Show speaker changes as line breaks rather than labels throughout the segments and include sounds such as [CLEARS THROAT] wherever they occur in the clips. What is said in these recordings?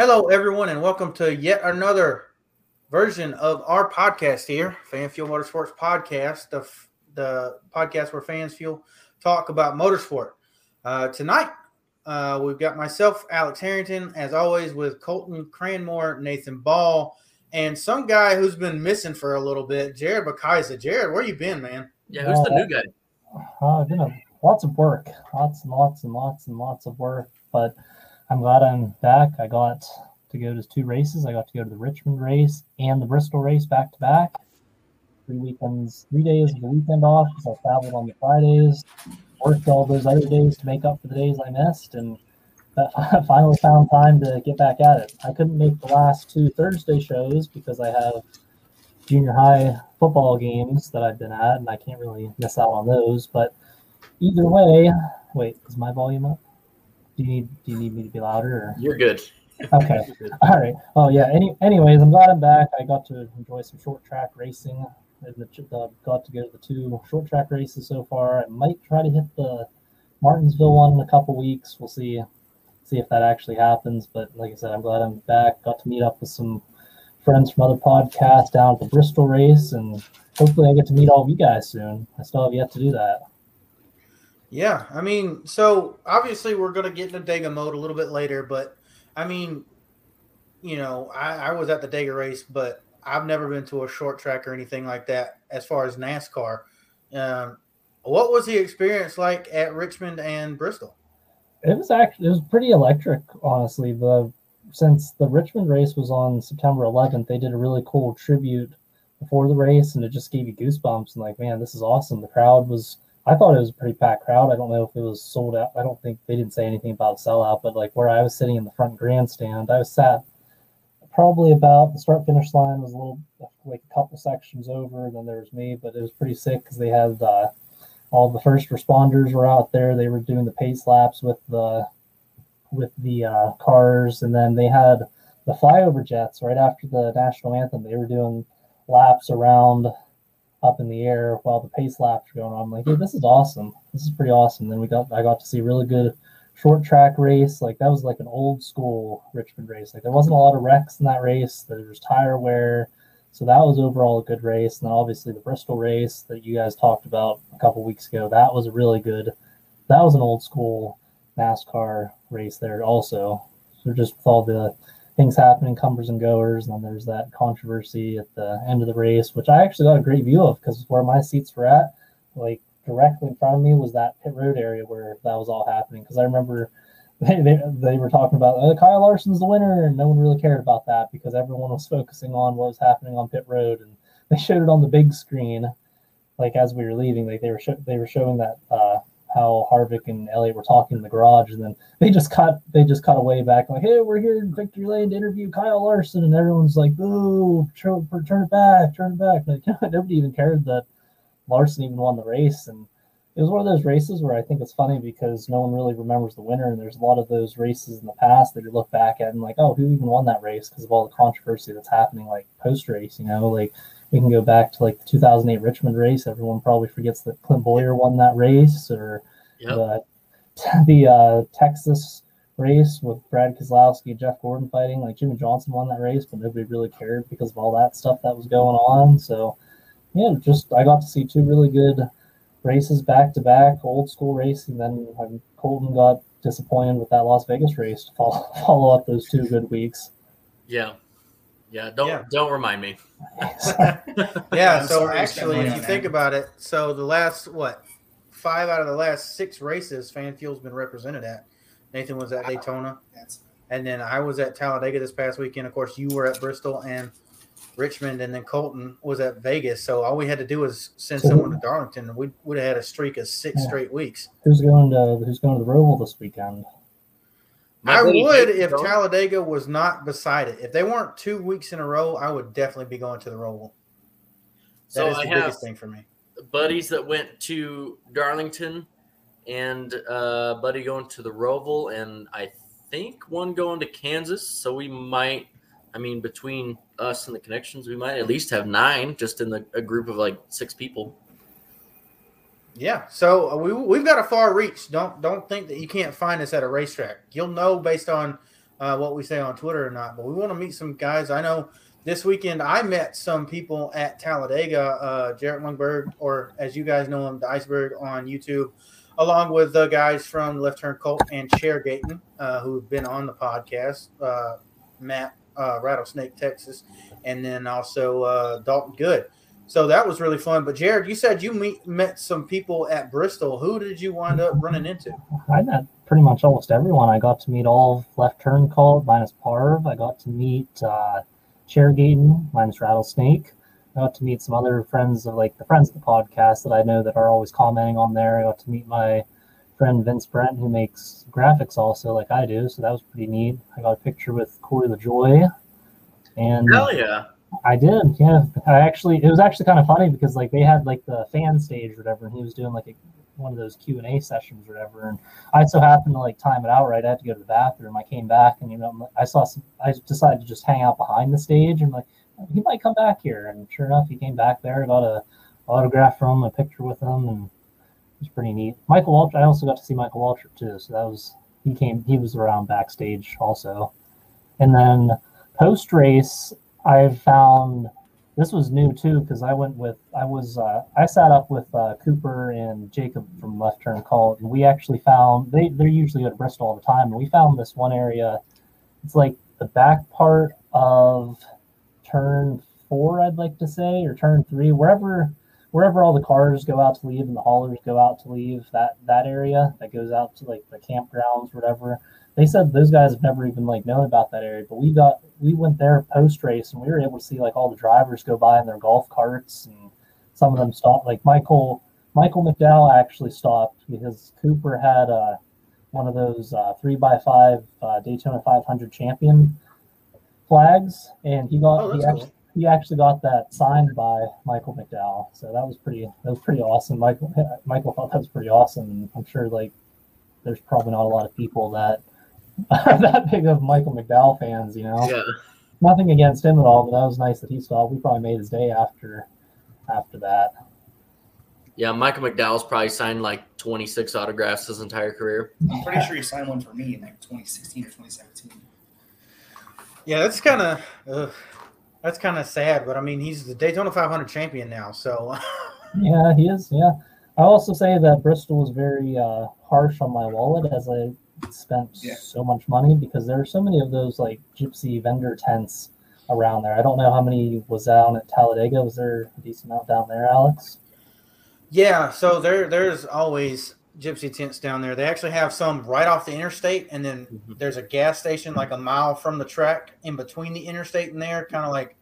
Hello, everyone, and welcome to yet another version of our podcast here, Fan Fuel Motorsports Podcast, the, the podcast where fans fuel talk about motorsport. Uh, tonight, uh, we've got myself, Alex Harrington, as always, with Colton Cranmore, Nathan Ball, and some guy who's been missing for a little bit, Jared Bakaisa. Jared, where you been, man?
Yeah, who's the new guy?
Uh, you know, lots of work, lots and lots and lots and lots of work, but – I'm glad I'm back. I got to go to two races. I got to go to the Richmond race and the Bristol race back to back. Three weekends, three days of the weekend off because I traveled on the Fridays, worked all those other days to make up for the days I missed, and [LAUGHS] I finally found time to get back at it. I couldn't make the last two Thursday shows because I have junior high football games that I've been at, and I can't really miss out on those. But either way, wait, is my volume up? Do you need Do you need me to be louder? Or?
You're good.
Okay. All right. Oh yeah. Any. Anyways, I'm glad I'm back. I got to enjoy some short track racing. I got to go to the two short track races so far. I might try to hit the Martinsville one in a couple weeks. We'll see. See if that actually happens. But like I said, I'm glad I'm back. Got to meet up with some friends from other podcasts down at the Bristol race, and hopefully I get to meet all of you guys soon. I still have yet to do that.
Yeah, I mean, so obviously we're going to get into Dega mode a little bit later, but I mean, you know, I, I, was at the Dega race, but I've never been to a short track or anything like that as far as NASCAR. Um, what was the experience like at Richmond and Bristol?
It was actually it was pretty electric, honestly. The since the Richmond race was on September 11th, they did a really cool tribute before the race, and it just gave you goosebumps. And like, man, this is awesome. The crowd was I thought it was a pretty packed crowd. I don't know if it was sold out. I don't think they didn't say anything about sellout, but like where I was sitting in the front grandstand, I was sat probably about the start finish line was a little like a couple sections over, and then there was me, but it was pretty sick because they had uh, all the first responders were out there. They were doing the pace laps with the with the uh, cars, and then they had the flyover jets right after the national anthem. They were doing laps around up in the air while the pace laps were going on. I'm like, hey, this is awesome. This is pretty awesome. Then we got I got to see really good short track race. Like that was like an old school Richmond race. Like there wasn't a lot of wrecks in that race. There was tire wear. So that was overall a good race. And then obviously the Bristol race that you guys talked about a couple weeks ago, that was a really good that was an old school NASCAR race there also. So just with all the things happening, comers and goers, and then there's that controversy at the end of the race, which I actually got a great view of because where my seats were at, like directly in front of me, was that pit road area where that was all happening. Because I remember [LAUGHS] they, they, they were talking about uh, Kyle Larson's the winner, and no one really cared about that because everyone was focusing on what was happening on pit road, and they showed it on the big screen, like as we were leaving, like they were sh- they were showing that uh, how Harvick and Elliott were talking in the garage, and then they just cut they just cut away back like, "Hey, we're here in Victory Lane to interview Kyle Larson," and everyone's like, "Boo! Turn, turn it back! Turn it back!" Like [LAUGHS] nobody even cared that Larson even won the race, and it was one of those races where I think it's funny because no one really remembers the winner, and there's a lot of those races in the past that you look back at and like, "Oh, who even won that race?" because of all the controversy that's happening like post race, you know, like we can go back to like the 2008 Richmond race. Everyone probably forgets that Clint Bowyer won that race, or yep. the [LAUGHS] the uh, Texas race with Brad Keselowski and Jeff Gordon fighting. Like Jimmie Johnson won that race, but nobody really cared because of all that stuff that was going on. So yeah, just I got to see two really good races back to back, old school racing. Then Colton got disappointed with that Las Vegas race to follow, [LAUGHS] follow up those two good weeks.
Yeah, yeah, don't yeah. don't remind me. [LAUGHS]
yeah, so actually, if you think about it, so the last what five out of the last six races, Fan Fuel's been represented at. Nathan was at Daytona, and then I was at Talladega this past weekend. Of course, you were at Bristol and Richmond, and then Colton was at Vegas. So all we had to do was send someone to Darlington, and we would have had a streak of six yeah. straight weeks.
Who's going to Who's going to the Roval this weekend?
I would if Talladega was not beside it. If they weren't two weeks in a row, I would definitely be going to the Roval. That so is the biggest thing for me.
Buddies that went to Darlington, and uh, buddy going to the Roval, and I think one going to Kansas. So we might, I mean, between us and the connections, we might at least have nine just in the, a group of like six people.
Yeah, so uh, we we've got a far reach. Don't don't think that you can't find us at a racetrack. You'll know based on uh, what we say on Twitter or not, but we want to meet some guys. I know this weekend I met some people at Talladega, uh, Jarrett Lundberg, or as you guys know him, the Iceberg on YouTube, along with the guys from Left Turn Cult and Chairgating, uh, who've been on the podcast, uh, Matt uh, Rattlesnake, Texas, and then also Dalton Good. So that was really fun. But Jared, you said you meet, met some people at Bristol. Who did you wind up running into?
I met pretty much almost everyone. I got to meet all Left Turn Cult minus Parv. I got to meet uh, Chairgating minus Rattlesnake. I got to meet some other friends of like the friends of the podcast that I know that are always commenting on there. I got to meet my friend Vince Brent who makes graphics also like I do, so that was pretty neat. I got a picture with Corey LaJoie. And
Hell yeah.
I did, yeah. I actually, it was actually kind of funny because like they had like the fan stage or whatever, and he was doing like a, one of those Q and A sessions or whatever. And I so happened to like time it out right. I had to go to the bathroom. I came back, and you know, I saw some. I decided to just hang out behind the stage, and like he might come back here. And sure enough, he came back there. Got a autograph from him, a picture with him, and it was pretty neat. Michael Waltrip. I also got to see Michael Waltrip too, so that was he came. He was around backstage also, and then post race. I found this was new too because I went with I was uh, I sat up with uh, Cooper and Jacob from Left Turn Cult, and we actually found they they're usually at Bristol all the time, and we found this one area. It's like the back part of turn four, I'd like to say, or turn three, wherever wherever all the cars go out to leave and the haulers go out to leave. That that area that goes out to like the campgrounds, whatever they said those guys have never even like known about that area but we got we went there post race and we were able to see like all the drivers go by in their golf carts and some of them stopped like michael michael mcdowell actually stopped. Because cooper had uh, one of those uh, three by five uh, daytona 500 champion flags and he got
Oh,
he, actually,
cool.
he actually got that signed by michael mcdowell. So that was pretty that was pretty awesome. Michael [LAUGHS] michael thought that was pretty awesome. And i'm sure like there's probably not a lot of people that [LAUGHS] that big of Michael McDowell fans, you know.
Yeah.
Nothing against him at all, but that was nice that he stopped. We probably made his day after after that.
Yeah, Michael McDowell's probably signed like 26 autographs his entire career.
I'm pretty sure he signed one for me in like 2016 or 2017.
Yeah, that's kind of that's kind of sad, but I mean, he's the Daytona 500 champion now, so [LAUGHS]
Yeah, he is. Yeah. I also say that Bristol was very uh, harsh on my wallet as I spent
Yeah.
so much money because there are so many of those like gypsy vendor tents around there. I don't know how many was down at Talladega. Was there a decent amount down there, Alex?
yeah. So there, there's always gypsy tents down there. They actually have some right off the interstate, and then
Mhm.
there's a gas station like a mile from the track in between the interstate and there, kind of like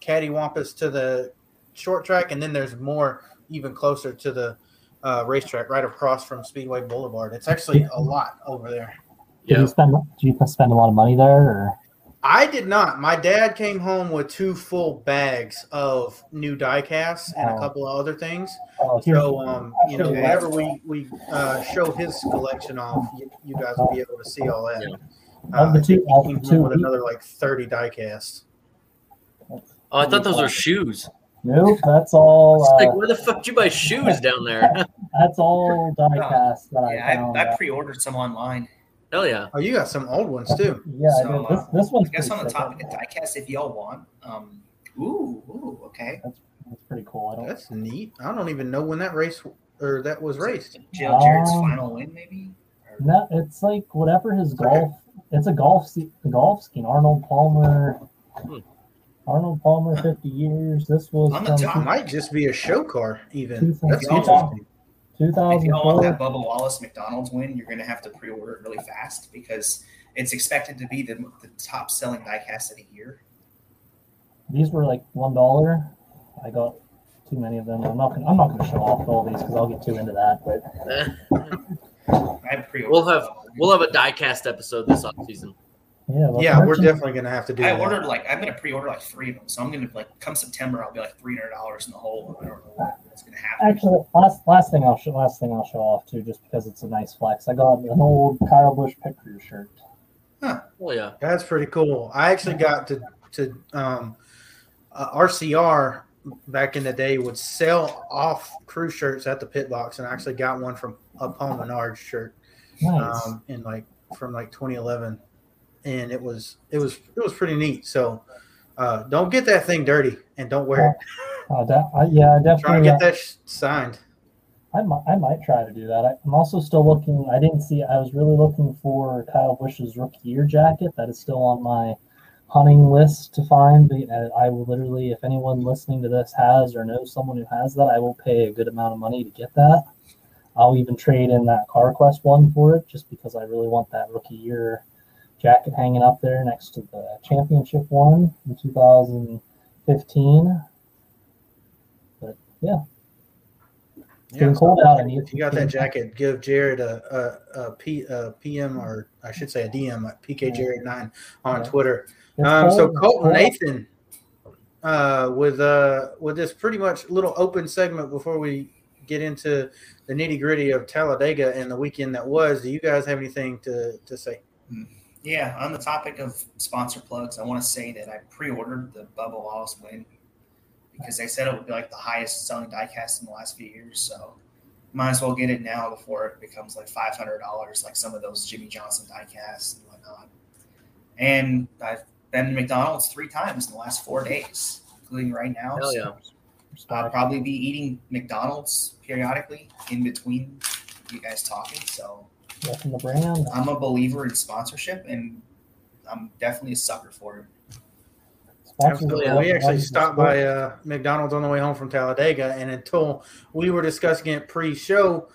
cattywampus to the short track, and then there's more even closer to the uh, racetrack right across from Speedway Boulevard. It's actually a lot over there.
Did
Yeah.
you spend did you spend a lot of money there or
I did not. My dad came home with two full bags of new die casts and a
Oh.
couple of other things.
oh,
So, um, you know, whenever we we uh, show his collection off, you, you guys will be able to see all that.
Yeah.
Uh,
the two-
he came home with another like thirty die casts.
Oh, I thought those were shoes.
Nope, that's all. Uh,
like, where the fuck did you buy shoes down there? [LAUGHS]
that's all diecast that I
Yeah,
found.
I, I pre-ordered some online.
Hell yeah.
Oh, you got some old ones too.
yeah, I
So,
did. This,
uh,
this one's
I guess on the
sick.
topic of diecast, if y'all want, um, ooh, ooh, okay.
That's pretty cool. I don't.
That's neat. I don't even know when that race or that was raced.
Jail Jared's
Um,
final win, maybe. Or-
No, it's like whatever his golf. It's a golf se- the golf scheme. Arnold Palmer.
Hmm.
Arnold Palmer, fifty years. This was
On the top.
It might just be a show car. Even
Two
that's interesting.
two
If y'all want that Bubba Wallace McDonald's win, you're gonna have to pre-order it really fast because it's expected to be the, the top selling diecast of the year.
These were like one dollar. I got too many of them. I'm not gonna. I'm not gonna show off all these because I'll get too into that. But
Eh,
I have pre-ordered.
We'll have we'll have a diecast episode this off season.
Yeah,
Yeah, we're definitely gonna have to do
I
that.
ordered like I'm gonna pre-order like three of them, so I'm gonna like come September I'll be like three hundred dollars in the hole. I don't know what's gonna happen.
Actually, last last thing I'll show last thing I'll show off too, just because it's a nice flex. I got an old Kyle Busch pit crew shirt.
Well, yeah.
That's pretty cool. I actually got to to um, uh, RCR back in the day would sell off crew shirts at the pit box, and I actually got one from a Paul Menard shirt
Nice.
um, in like from like 2011. And it was it was it was pretty neat. So uh, don't get that thing dirty and don't wear it.
Uh, that, I, yeah, I
Try to get
uh,
that sh- signed.
I might, I might try to do that. I, I'm also still looking. I didn't see. I was really looking for Kyle Busch's rookie year jacket. That is still on my hunting list to find. But uh, I will literally, if anyone listening to this has or knows someone who has that, I will pay a good amount of money to get that. I'll even trade in that CarQuest one for it, just because I really want that rookie year jacket hanging up there next to the championship one in 2015. But yeah, it's getting cold out. I
If you got that jacket, give Jared a, a, a, P, a PM or I should say a DM at PK Jared nine on
Yeah.
Twitter. Um, so
cold.
Colton Nathan, uh, with uh, with this pretty much little open segment before we get into the nitty gritty of Talladega and the weekend that was, do you guys have anything to, to say?
Yeah, on the topic of sponsor plugs, I want to say that I pre-ordered the Bubba Wallace win because they said it would be like the highest selling diecast in the last few years. So might as well get it now before it becomes like five hundred dollars, like some of those Jimmie Johnson diecasts and whatnot. And I've been to McDonald's three times in the last four days, including right now.
Hell
So. I'll probably be eating McDonald's periodically in between you guys talking. So
Repping the brand.
I'm a believer in sponsorship, and I'm definitely a sucker for it.
Absolutely.
are
We actually stopped by uh, McDonald's on the way home from Talladega, and until we were discussing it pre-show,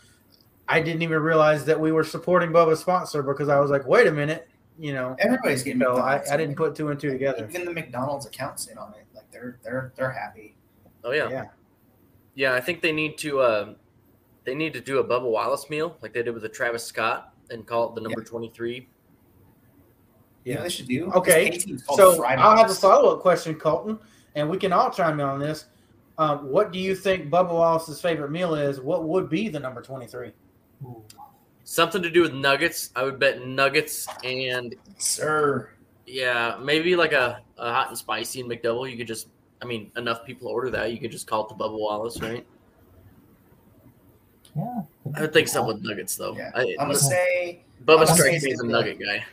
I didn't even realize that we were supporting Bubba's sponsor because I was like, "Wait a minute," you know.
Everybody's getting
So I, I didn't put two and two together.
Even the McDonald's accounts in on it. Like they're they're they're happy.
Oh yeah.
Yeah.
Yeah, I think they need to uh, they need to do a Bubba Wallace meal like they did with the Travis Scott and call it the number twenty three.
You
Yeah.
they should do?
Okay,
This team's called
So
Fry
I'll have a follow-up question, Colton, and we can all chime in on this. Um, what do you think Bubba Wallace's favorite meal is? What would be the number twenty-three?
Ooh.
Something to do with nuggets. I would bet nuggets and
Sir.
yeah, maybe like a, a hot and spicy and McDouble. You could just, I mean, enough people order that. You could just call it the Bubba Wallace, right?
Yeah.
I would think something with nuggets though.
Yeah.
I,
I'm gonna say
Bubba
I'm gonna
strikes
say
me as a
it's
nugget guy.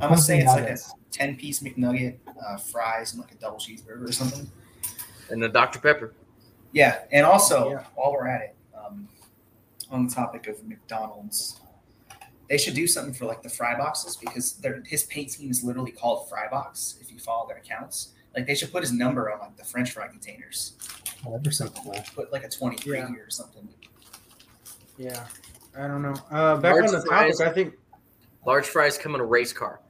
I'm gonna say it's like a ten piece McNugget, uh, fries, and like a double cheeseburger or something.
And a Dr. Pepper.
Yeah, and also
Yeah.
while we're at it, um, on the topic of McDonald's, they should do something for like the fry boxes because their his paint scheme is literally called Fry Box. If you follow their accounts, like they should put his number on like the French fry containers.
Oh, that'd be so cool.
Put like a twenty three
Yeah.
here or something.
Yeah, I don't know. Uh, back
Large
on the topic. I think
Large fries come in a race car.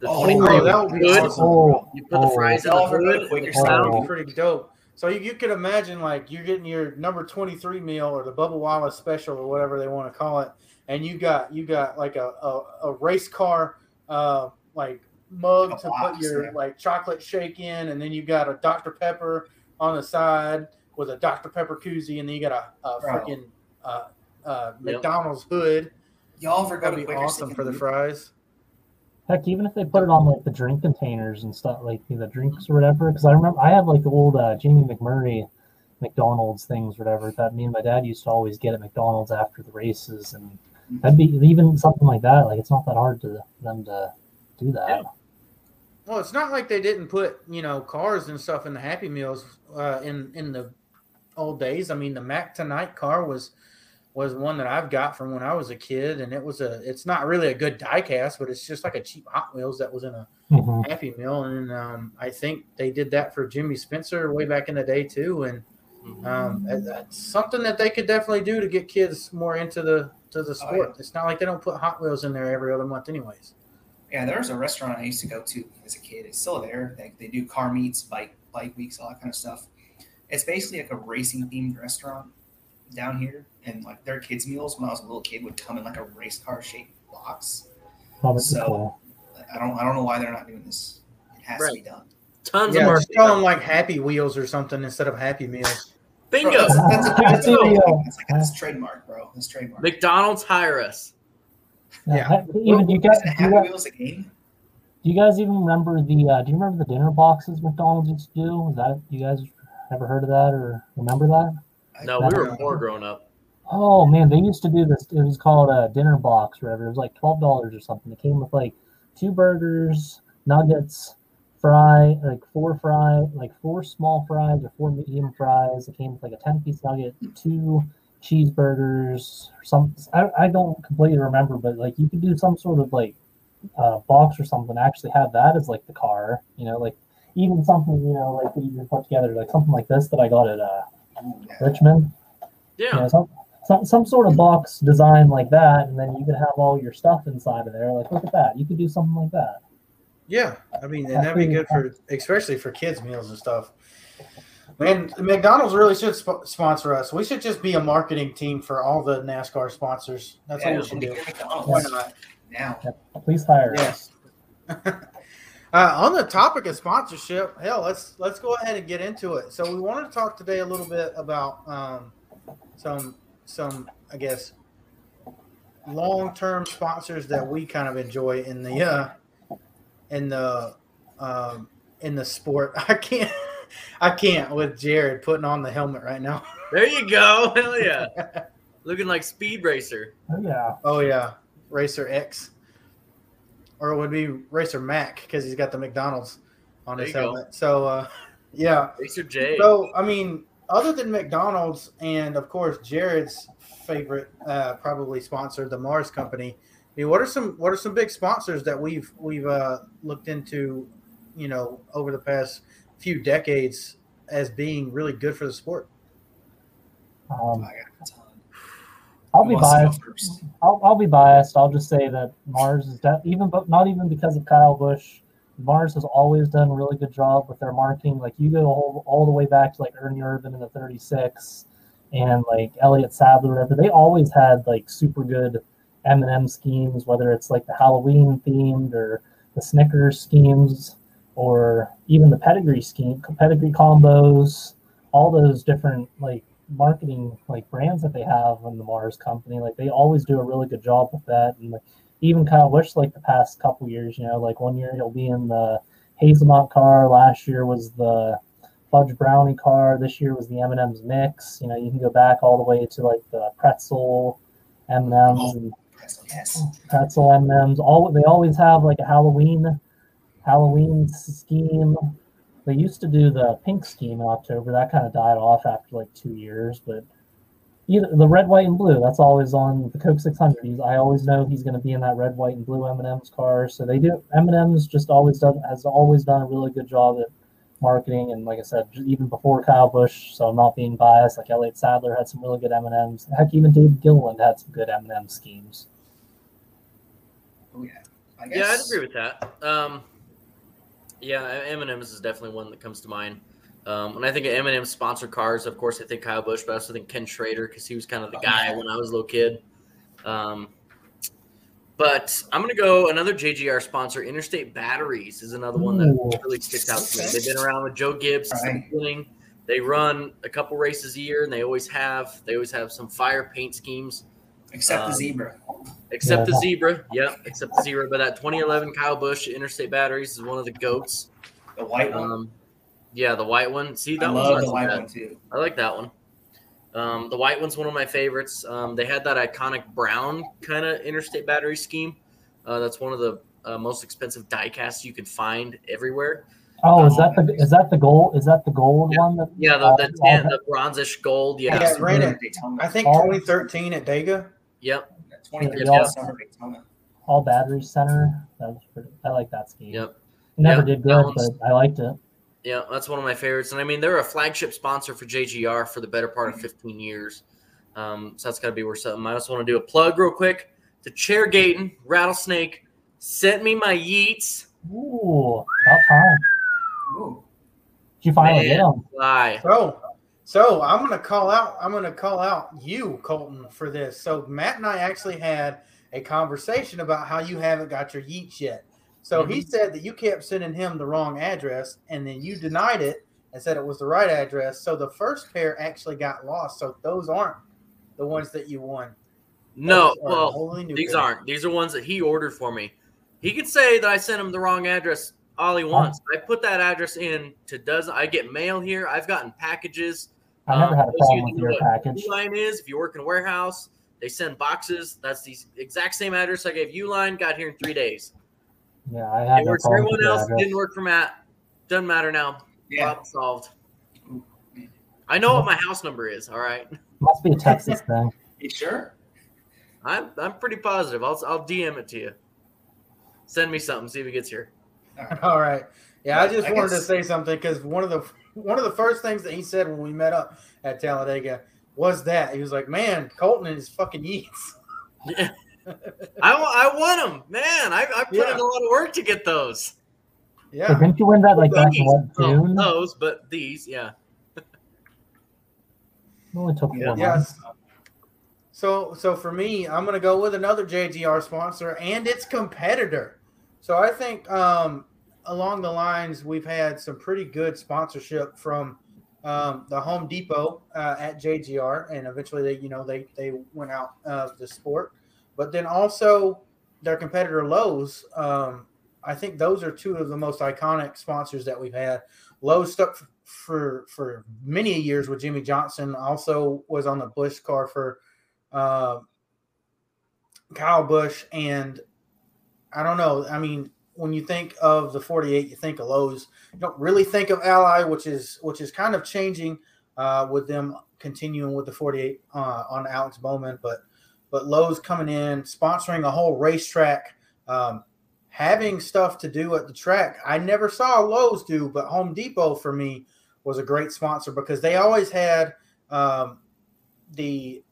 The
Oh,
oh, that would be
good.
awesome.
Oh,
You put the
oh.
fries in the
Y'all ever go to
hood.
Quaker
and
that would be pretty dope. So you, you could imagine like you're getting your number 23 meal or the Bubba Wallace special or whatever they want to call it, and you got you got like a a, a race car uh, like mug
A
to
box,
put your
yeah.
like chocolate shake in, and then you got a Dr Pepper on the side with a Dr Pepper koozie, and then you got a, a freaking uh, uh,
Yep.
McDonald's hood.
Y'all ever go
That'd
to
be awesome for the fries.
Heck, even if they put it on like the drink containers and stuff, like the drinks or whatever. Because I remember I have like the old uh, Jamie McMurray McDonald's things, or whatever that me and my dad used to always get at McDonald's after the races, and that'd be even something like that. Like it's not that hard to them to do that.
Yeah.
Well, it's not like they didn't put you know cars and stuff in the Happy Meals uh, in in the old days. I mean, the Mac Tonight car was was one that I've got from when I was a kid, and it was a. It's not really a good diecast, but it's just like a cheap Hot Wheels that was in a
Mhm.
Happy Meal, and um, I think they did that for Jimmy Spencer way back in the day too, and um, that's something that they could definitely do to get kids more into the to the
Oh,
sport.
yeah.
It's not like they don't put Hot Wheels in there every other month, anyways.
Yeah, there was a restaurant I used to go to as a kid. It's still there. They, they do car meets, bike bike weeks, all that kind of stuff. It's basically like a racing themed restaurant down here, and like their kids meals when I was a little kid would come in like a race car shaped box.
Oh,
So-
cool.
I don't I don't know why they're not doing this. It has to be done.
Tons
Yeah,
of
just call them like Happy Wheels or something instead of Happy Meals.
Bro,
Bingo.
that's, [LAUGHS] that's, a, that's, a,
Bingo.
that's like that's trademark, bro. That's trademark.
McDonald's hire us.
Yeah.
Even do you guys,
Isn't
you
Happy Wheels a game?
do you guys even remember the? Uh, do you remember the dinner boxes McDonald's used to do? Is that you guys ever heard of that or remember that?
No, we were poor growing up.
Oh man, they used to do this. It was called a dinner box, or whatever. It was like twelve dollars or something. It came with like two burgers, nuggets, fry, like four fry, like four small fries or four medium fries. It came with like a 10 piece nugget, two cheeseburgers, some, I, I don't completely remember, but like you could do some sort of like uh, box or something, actually have that as like the car, you know, like even something, you know, like that you can put together, like something like this that I got at uh,
Ooh, yeah.
Richmond.
Yeah.
You know, some, some some sort of box design like that, and then you can have all your stuff inside of there. Like, look at that. You could do something like that.
Yeah, I mean, and that'd be good for, especially for kids' meals and stuff. Man, McDonald's really should sp- sponsor us. We should just be a marketing team for all the NASCAR sponsors. That's
Yeah,
what we should do.
McDonald's
Why not?
Now,
Please hire
Yes.
us. [LAUGHS]
uh, on the topic of sponsorship, hell, let's let's go ahead and get into it. So we wanted to talk today a little bit about um, some some I guess long term sponsors that we kind of enjoy in the uh, in the um, in the sport. [LAUGHS] I can't I can't with Jared putting on the helmet right now.
There you go. Hell yeah. [LAUGHS] Looking like Speed Racer.
Oh, yeah.
Oh yeah, Racer X, or it would be Racer Mac because he's got the McDonald's on
There
his
you go.
helmet. So uh, [LAUGHS] yeah.
Racer J.
So I mean, other than McDonald's and of course Jared's favorite, uh, probably sponsor, the Mars Company. I mean, what are some what are some big sponsors that we've we've uh, looked into, you know, over the past few decades as being really good for the sport?
Um,
I got a ton.
I'll be
wants to go
biased. I'll, I'll be biased. I'll just say that Mars is de- even, but not even because of Kyle Busch. Mars has always done a really good job with their marketing. Like you go all, all the way back to like Ernie Irvan in the 36 and like Elliott Sadler, whatever. They always had like super good M&M schemes, whether it's like the Halloween themed or the Snickers schemes or even the pedigree scheme, pedigree combos, all those different like marketing like brands that they have in the Mars company. Like they always do a really good job with that. And like, even Kyle Busch, like the past couple years, you know, like one year he'll be in the Hazelnut car. Last year was the fudge brownie car. This year was the M and M's mix. You know, you can go back all the way to like the pretzel M and M's
Oh.
and
Pretzel, Yes.
pretzel M and M's. All they always have like a Halloween Halloween scheme. They used to do the pink scheme in October. That kind of died off after like two years, but either the red, white, and blue. That's always on the Coke 600. He's, I always know he's going to be in that red, white, and blue M&M's car. So they do M&M's just always done has always done a really good job at marketing. And like I said, even before Kyle Busch, so I'm not being biased. Like Elliott Sadler had some really good M&M's. Heck, even David Gilliland had some good M&M schemes.
Oh yeah. I
Yeah, I'd agree with that. Um, yeah, M&M's is definitely one that comes to mind. Um, when I think of M&M sponsored cars, of course, I think Kyle Busch, but I also think Ken Schrader because he was kind of the guy when I was a little kid. Um, but I'm going to go another JGR sponsor. Interstate Batteries is another one that really sticks out to me. They've been around with Joe Gibbs since the beginning. They run a couple races a year, and they always have they always have some fire paint schemes.
Except
Um,
the zebra.
Except the zebra, yep. Except the zebra, but that 2011 Kyle Busch Interstate Batteries is one of the goats.
The white one.
Um, yeah, the white one. See, that one's
love
not
the white
bad.
one too.
I like that one. Um, the white one's one of my favorites. Um, they had that iconic brown kind of Interstate Battery scheme. Uh, that's one of the uh, most expensive die casts you can find everywhere.
Oh, is that the is that the gold? Is that the gold
Yeah.
one? That,
Yeah, the
all-
the,
all
tan, the bronzish gold. Yeah.
Yeah, ran it. I think 2013 at Dega.
Yep.
2013
Yeah.
summer Daytona.
all battery center. That was pretty, I like that scheme.
Yep.
Never
Yeah,
did good,
one's-
but I liked it.
Yeah, that's one of my favorites. And I mean, they're a flagship sponsor for JGR for the better part of 15 years. Um, so that's got to be worth something. I also want to do a plug real quick to Chairgating Rattlesnake. Sent me my Yeets.
Ooh, about time.
Ooh.
Did you finally
Man.
get them?
Fly.
So, so I'm gonna call out. I'm gonna call out you, Colton, for this. So Matt and I actually had a conversation about how you haven't got your Yeets yet. So he mm-hmm. said that you kept sending him the wrong address, and then you denied it and said it was the right address. So the first pair actually got lost. So those aren't the ones that you won.
No,
are
well, these
pair.
aren't. These are ones that he ordered for me. He could say that I sent him the wrong address all he oh. wants. I put that address in to dozen. I get mail here. I've gotten packages.
I never
Um,
had a problem with
know
your
what
package.
Uline is if you work in a warehouse, they send boxes. That's the exact same address I gave Uline. Got here in three days.
Yeah, I had
It
no
works for everyone else.
address.
Didn't work for Matt. Doesn't matter now.
Yeah.
Problem solved. I know what my house number is. All right. [LAUGHS]
Must be a Texas thing. [LAUGHS]
You sure?
I'm I'm pretty positive. I'll I'll DM it to you. Send me something. See if it gets here.
All right. [LAUGHS]
All right. Yeah, I just
I
wanted to say something because one of the one of the first things that he said when we met up at Talladega was that he was like, "Man, Colton and his fucking Yeets."
Yeah. [LAUGHS] I, I want them, man. I, I put
Yeah.
in a lot of work to get those.
Hey,
Yeah,
didn't you win that like back in
These. Oh,
June?
those, but these, yeah. [LAUGHS]
Only took
Yeah.
months.
yes. So, so for me, I'm going to go with another JGR sponsor and its competitor. So I think um, along the lines, we've had some pretty good sponsorship from um, the Home Depot uh, at JGR, and eventually they, you know, they they went out of the sport. But then also their competitor Lowe's. Um, I think those are two of the most iconic sponsors that we've had. Lowe's stuck for for many years with Jimmie Johnson. Also was on the Busch car for uh, Kyle Busch, and I don't know. I mean, when you think of the 48, you think of Lowe's. You don't really think of Ally, which is which is kind of changing uh, with them continuing with the 48 uh, on Alex Bowman, but but Lowe's coming in, sponsoring a whole racetrack, um, having stuff to do at the track. I never saw Lowe's do, but Home Depot for me was a great sponsor because they always had um, the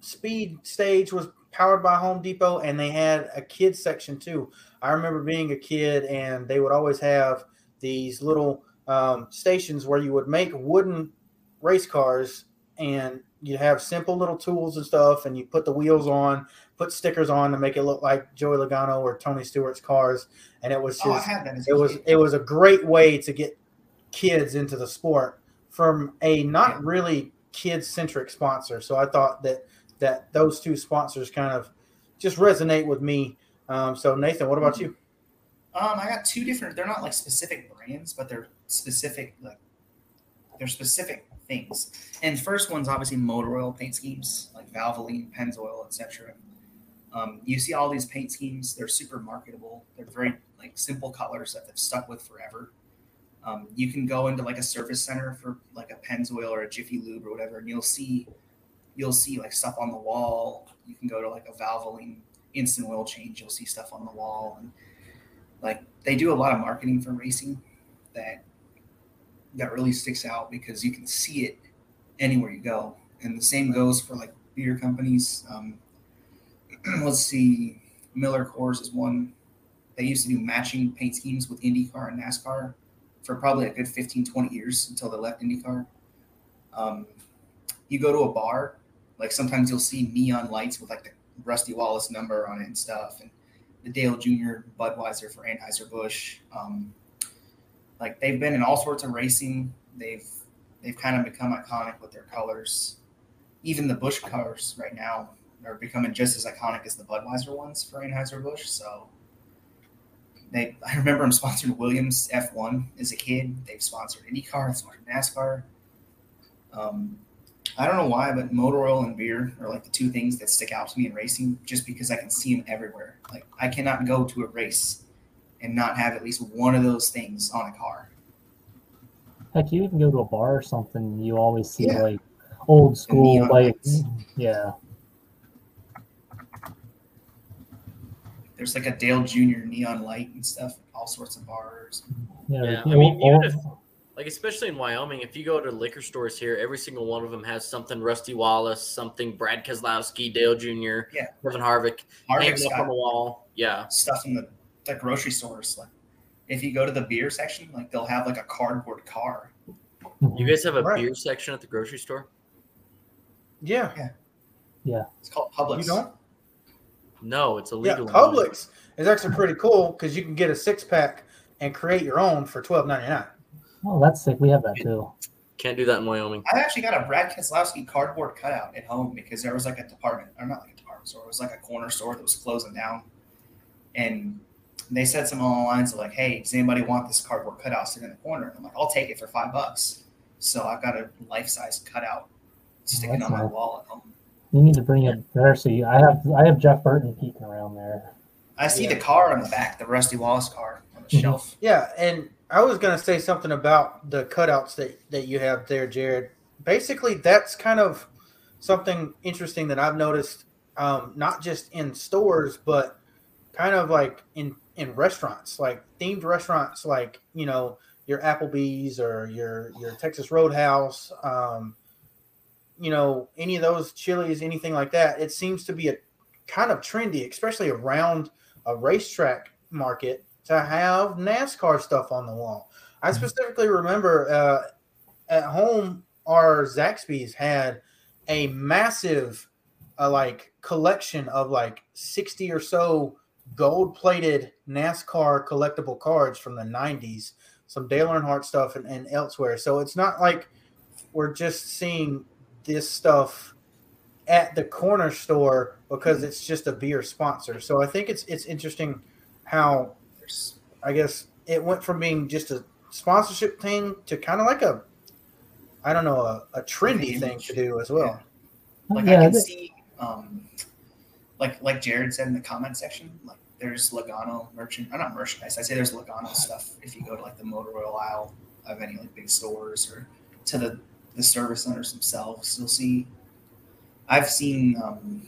speed stage was powered by Home Depot, and they had a kids section too. I remember being a kid, and they would always have these little um, stations where you would make wooden race cars, and you have simple little tools and stuff, and you put the wheels on, put stickers on to make it look like Joey Logano or Tony Stewart's cars, and it was just
Oh, that. As
it was it was a great way to get kids into the sport from a not really kid centric sponsor. So I thought that that those two sponsors kind of just resonate with me. Um, so Nathan, what about you?
Um, I got two different. They're not like specific brands, but they're specific like they're specific things. And first one's obviously motor oil paint schemes like Valvoline, Pennzoil, etc. Um, you see all these paint schemes. They're super marketable. They're very like simple colors that they've stuck with forever. Um, you can go into like a service center for like a Pennzoil or a Jiffy Lube or whatever, and you'll see you'll see like stuff on the wall. You can go to like a Valvoline instant oil change. You'll see stuff on the wall and like they do a lot of marketing for racing that that really sticks out because you can see it anywhere you go and the same goes for like beer companies um, [CLEARS THROAT] let's see miller coors is one they used to do matching paint schemes with indycar and nascar for probably a good 15 20 years until they left indycar um, you go to a bar like sometimes you'll see neon lights with like the rusty wallace number on it and stuff and the Dale Jr. Budweiser for Anheuser-Busch. Um, like they've been in all sorts of racing. They've they've kind of become iconic with their colors. Even the Busch cars right now are becoming just as iconic as the Budweiser ones for Anheuser-Busch. So they I remember them sponsored Williams F1 as a kid. They've sponsored IndyCar, sponsored NASCAR. Um, I don't know why, but motor oil and beer are like the two things that stick out to me in racing just because I can see them everywhere. Like I cannot go to a race and not have at least one of those things on a car.
Heck, you even go to a bar or something, you always see
Yeah.
like old school,
neon lights.
yeah,
There's like a Dale Jr. neon light and stuff, all sorts of bars.
yeah.
Yeah, I mean,
old-
even if- Like especially in Wyoming, if you go to liquor stores here, every single one of them has something Rusty Wallace, something Brad Keselowski, Dale Jr.,
Yeah.
Kevin Harvick,
Harvick's
hanging up on
got
the wall. Yeah,
stuff in the, the grocery stores. Like if you go to the beer section, like they'll have like a cardboard car.
you guys have a
Right.
beer section at the grocery store?
Yeah, Yeah. Yeah.
It's called Publix.
you don't.
No, it's
Yeah,
illegal.
Publix is actually pretty cool because you can get a six pack and create your own for twelve ninety nine.
Oh, that's sick. We have that too.
Can't do that in Wyoming.
I actually got a Brad Keselowski cardboard cutout at home because there was like a department, or not like a department store, it was like a corner store that was closing down. And they said something along the lines of like, hey, does anybody want this cardboard cutout sitting in the corner? And I'm like, I'll take it for five bucks. So I've got a life size cutout sticking
that's
on my
nice.
wall at home.
You need to bring it there. So you, I have I have Jeff Burton peeking around there.
I see
Yeah.
the car on the back, the Rusty Wallace car on the
Mhm.
shelf.
Yeah, and I was gonna say something about the cutouts that that you have there, Jared. Basically, that's kind of something interesting that I've noticed, um, not just in stores, but kind of like in in restaurants, like themed restaurants, like you know your Applebee's or your your Texas Roadhouse, um, you know any of those Chili's, anything like that. It seems to be a kind of trendy, especially around a racetrack market to have NASCAR stuff on the wall. I specifically remember uh, at home, our Zaxby's had a massive, uh, like collection of like sixty or so gold-plated NASCAR collectible cards from the '90s, some Dale Earnhardt stuff, and, and elsewhere. So it's not like we're just seeing this stuff at the corner store because it's just a beer sponsor. So I think it's it's interesting how
There's-
I guess it went from being just a sponsorship thing to kind of like a, I don't know, a, a trendy thing to do as well.
Like
yeah,
I can
th-
see, um, like like Jared said in the comment section, like there's Logano merchant, or not merchandise. I say there's Logano stuff if you go to like the Motor Oil aisle of any like big stores or to the the service centers themselves. You'll see. I've seen um,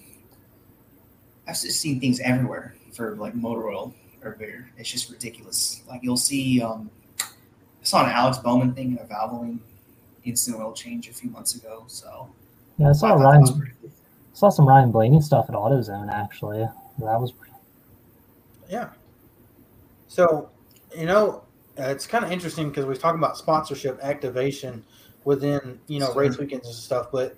I've just seen things everywhere for like motor oil or beer. It's just ridiculous. Like you'll see. Um, I saw an Alex Bowman thing in a Valvoline instant oil change a few months ago. So
yeah, I
I
saw
thought that
Ryan
cool.
saw some Ryan Blaney stuff at AutoZone actually. That was pretty,
Yeah. So, you know, uh, it's kind of interesting because we're talking about sponsorship activation within, you know, race weekends and stuff, but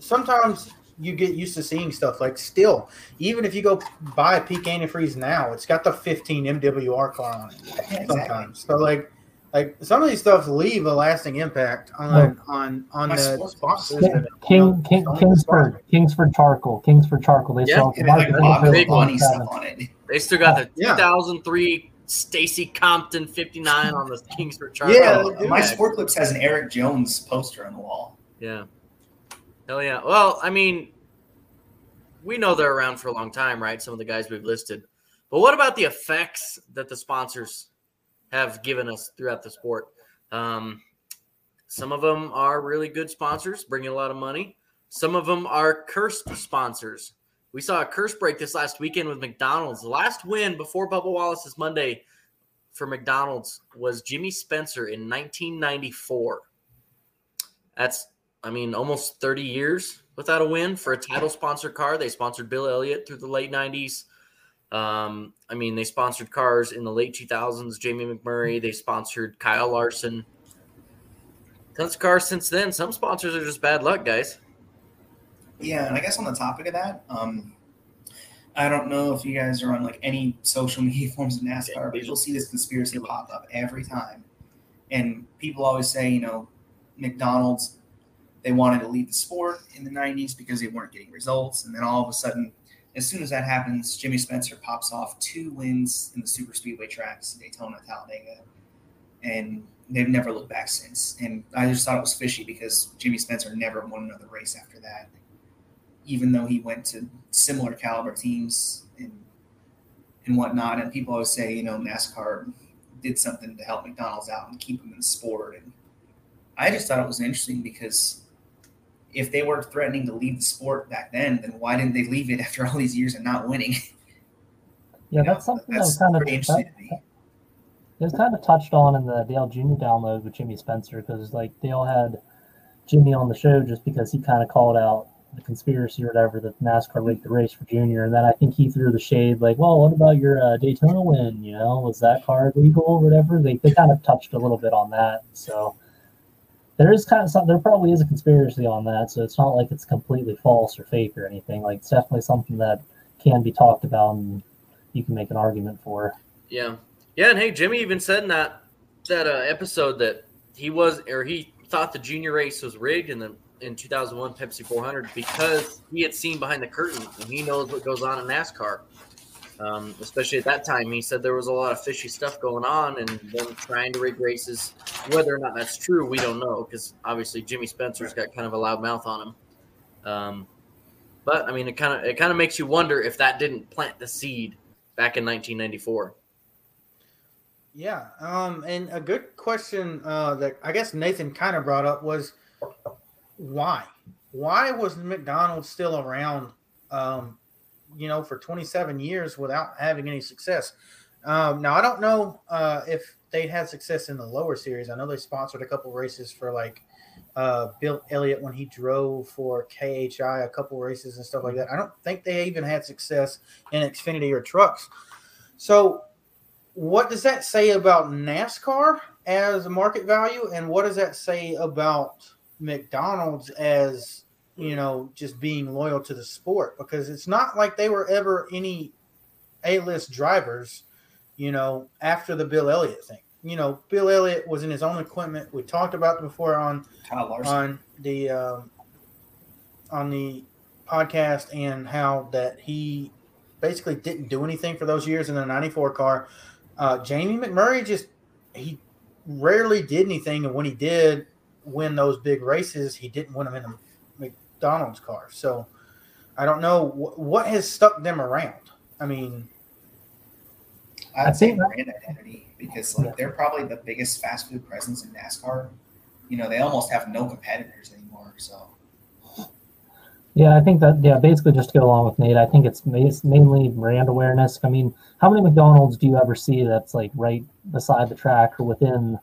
sometimes you get used to seeing stuff like still, even if you go buy a Peak antifreeze now, it's got the 15 MWR car on it.
Exactly.
sometimes. So like like some of these stuff leave a lasting impact on on on the
sports
sponsors.
King, King, King Kingsford,
sponsor.
Kingsford charcoal, Kingsford charcoal. They
Yeah,
sell
like
Mark
big one.
Bonnie stuff on it.
They still got the
Yeah.
2003 Stacy Compton 59 on the Kingsford charcoal.
Yeah, they do.
My. Sport Clips has an Erik Jones poster on the wall.
Yeah. Hell yeah. Well, I mean, we know they're around for a long time, right? Some of the guys we've listed. But what about the effects that the sponsors have given us throughout the sport? Um, some of them are really good sponsors, bringing a lot of money. Some of them are cursed sponsors. We saw a curse break this last weekend with McDonald's. The last win before Bubba Wallace's Monday for McDonald's was Jimmy Spencer in 1994. That's I mean, almost 30 years without a win for a title sponsor car. They sponsored Bill Elliott through the late 90s. Um, I mean, they sponsored cars in the late 2000s, Jamie McMurray. They sponsored Kyle Larson. Tons of cars since then. Some sponsors are just bad luck, guys.
Yeah, and I guess on the topic of that, um, I don't know if you guys are on like any social media [LAUGHS] forms of NASCAR, but you'll see this conspiracy pop up every time. And people always say, you know, McDonald's, they wanted to lead the sport in the 90s because they weren't getting results. And then all of a sudden, as soon as that happens, Jimmy Spencer pops off two wins in the super speedway tracks, Daytona, Talladega, and they've never looked back since. And I just thought it was fishy because Jimmy Spencer never won another race after that, even though he went to similar caliber teams and and whatnot. And people always say, you know, NASCAR did something to help McDonald's out and keep them in the sport. And I just thought it was interesting because if they were threatening to leave the sport back then, then why didn't they leave it [LAUGHS] after all these years and not winning? [LAUGHS]
Yeah,
You know,
that's something
that's
that was kind of
pretty interesting to me.
It was kind of touched on in the Dale Jr. download with Jimmy Spencer because like Dale had Jimmy on the show just because he kind of called out the conspiracy or whatever that NASCAR rigged the race for Junior, and then I think he threw the shade like, "Well, what about your uh, Daytona win? You know, was that car legal or whatever?" They they kind of touched a little bit on that, so there is kind of some there probably is a conspiracy on that, so it's not like it's completely false or fake or anything. Like it's definitely something that can be talked about and you can make an argument for.
Yeah, yeah, and hey, Jimmy even said in that that uh, episode that he was or he thought the junior race was rigged in the in 2001 Pepsi 400 because he had seen behind the curtain and he knows what goes on in NASCAR. Um, especially at that time, he said there was a lot of fishy stuff going on and them trying to rig races. Whether or not that's true, we don't know because obviously Jimmy Spencer's got kind of a loud mouth on him. Um, but I mean, it kind of it kind of makes you wonder if that didn't plant the seed back in 1994.
Yeah, um, and a good question uh, that I guess Nathan kind of brought up was why? Why was McDonald's still around? Um, you know, for 27 years without having any success. Um, now I don't know uh, if they had success in the lower series. I know they sponsored a couple races for like uh, Bill Elliott when he drove for KHI a couple races and stuff like that. I don't think they even had success in Xfinity or trucks. So, what does that say about NASCAR as a market value, and what does that say about McDonald's as you know just being loyal to the sport? Because it's not like they were ever any A-list drivers, you know, after the Bill Elliott thing you know, Bill Elliott was in his own equipment. We talked about it before on on the um, on the podcast and how that he basically didn't do anything for those years in the '94 car. Uh, Jamie McMurray just he rarely did anything, and when he did win those big races, he didn't win them in a McDonald's car. So I don't know wh- what has stuck them around. I mean,
I'd say brand identity because like they're probably the biggest fast food presence in NASCAR. You know, they almost have no competitors anymore. So.
Yeah, I think that yeah, basically just to go along with Nate, I think it's, it's mainly brand awareness. I mean, how many McDonald's do you ever see that's like right beside the track or within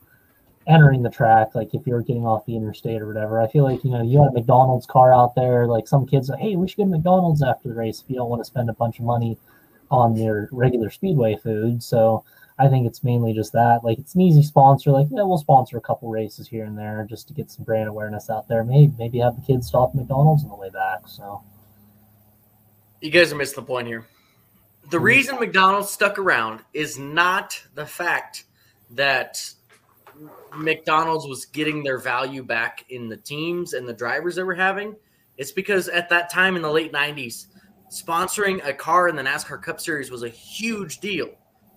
entering the track? Like if you're getting off the interstate or whatever, I feel like you know you had a McDonald's car out there. Like some kids, like, hey, we should get a McDonald's after the race if you don't want to spend a bunch of money on your regular speedway food. So I think it's mainly just that. Like it's an easy sponsor. Like yeah, we'll sponsor a couple races here and there just to get some brand awareness out there. Maybe maybe have the kids stop at McDonald's on the way back. So
you guys are missing the point here. The mm-hmm. reason McDonald's stuck around is not the fact that McDonald's was getting their value back in the teams and the drivers they were having. It's because at that time in the late 90s, sponsoring a car in the NASCAR Cup Series was a huge deal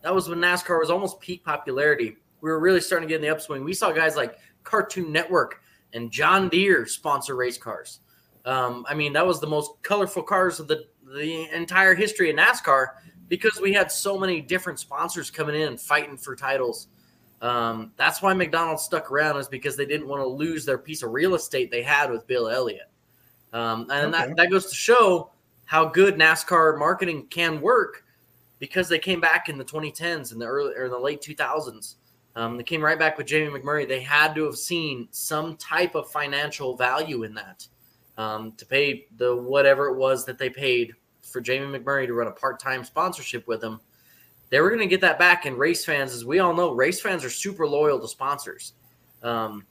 that was when NASCAR was almost peak popularity. We were really starting to get in the upswing. We saw guys like Cartoon Network and John Deere sponsor race cars. Um, I mean, that was the most colorful cars of the the entire history of NASCAR because we had so many different sponsors coming in fighting for titles. Um, that's why McDonald's stuck around is because they didn't want to lose their piece of real estate they had with Bill Elliott. Um, and okay. that, that goes to show how good NASCAR marketing can work because they came back in the 2010s and the early or the late 2000s. Um, they came right back with Jamie McMurray. They had to have seen some type of financial value in that um, to pay the whatever it was that they paid for Jamie McMurray to run a part-time sponsorship with them. They were going to get that back. And race fans, as we all know, race fans are super loyal to sponsors. Um,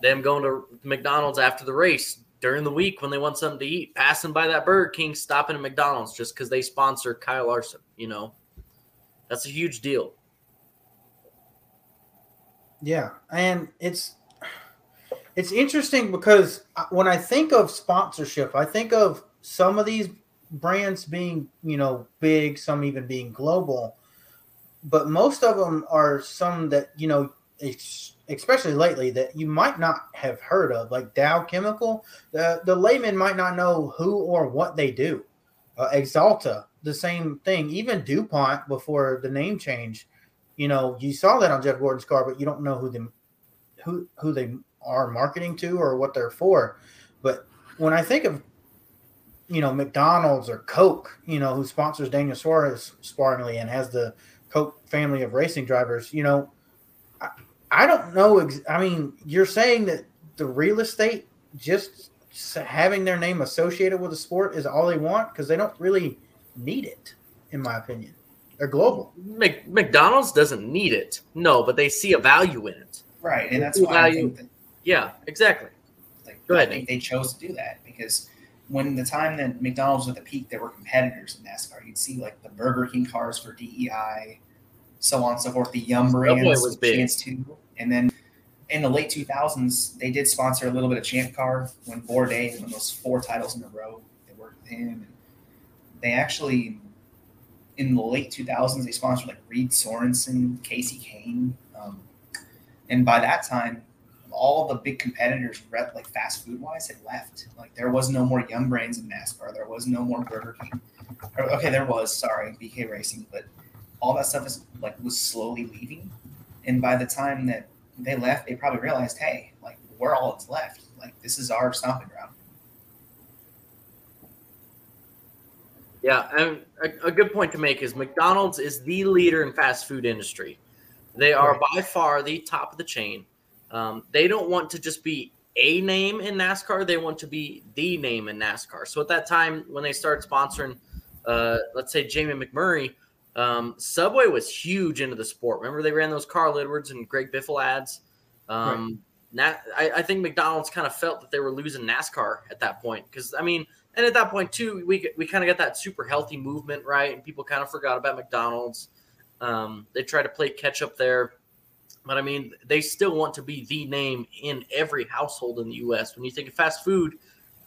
them going to McDonald's after the race during the week when they want something to eat, passing by that Burger King, stopping at McDonald's just because they sponsor Kyle Larson. You know, that's a huge deal.
Yeah, and it's it's interesting because when I think of sponsorship, I think of some of these brands being you know big, some even being global, but most of them are some that you know especially lately, that you might not have heard of, like Dow Chemical. The the layman might not know who or what they do. Uh, Axalta, the same thing. Even DuPont before the name change, you know, you saw that on Jeff Gordon's car, but you don't know who them who who they are marketing to or what they're for. But when I think of you know McDonald's or Coke, you know, who sponsors Daniel Suarez sparingly and has the Coke family of racing drivers, you know, I don't know. Ex- I mean, you're saying that the real estate just having their name associated with a sport is all they want because they don't really need it, in my opinion. They're global.
Mc- McDonald's doesn't need it, no, but they see a value in it.
Right, and that's why value. I think that,
yeah, exactly.
Like, Go ahead. I think they chose to do that because when the time that McDonald's was at the peak, there were competitors in NASCAR. You'd see like the Burger King cars for DEI, so on and so forth. The Yum brands was big. Chance too. And then in the late 2000s, they did sponsor a little bit of Champ Car when Bourdais won those four titles in a row. They worked with him. And they actually, in the late 2000s, they sponsored like Reed Sorenson, Kasey Kahne. Um, and by that time, all the big competitors, rep like fast food wise, had left. Like there was no more Yum Brands in NASCAR. There was no more Burger King. Or, okay, there was. Sorry, BK Racing, but all that stuff is like was slowly leaving. And by the time that they left, they probably realized, hey, like we're all that's left. Like this is our stomping ground.
Yeah, and a, a good point to make is McDonald's is the leader in fast food industry. They are by far the top of the chain. Um, they don't want to just be a name in NASCAR; they want to be the name in NASCAR. So at that time, when they started sponsoring, uh, let's say Jamie McMurray, um, Subway was huge into the sport. Remember they ran those Carl Edwards and Greg Biffle ads. Um, Na- I, I think McDonald's kind of felt that they were losing NASCAR at that point because I mean, and at that point too, we we kind of got that super healthy movement right, and people kind of forgot about McDonald's. Um, they tried to play catch up there, but I mean, they still want to be the name in every household in the U.S. When you think of fast food,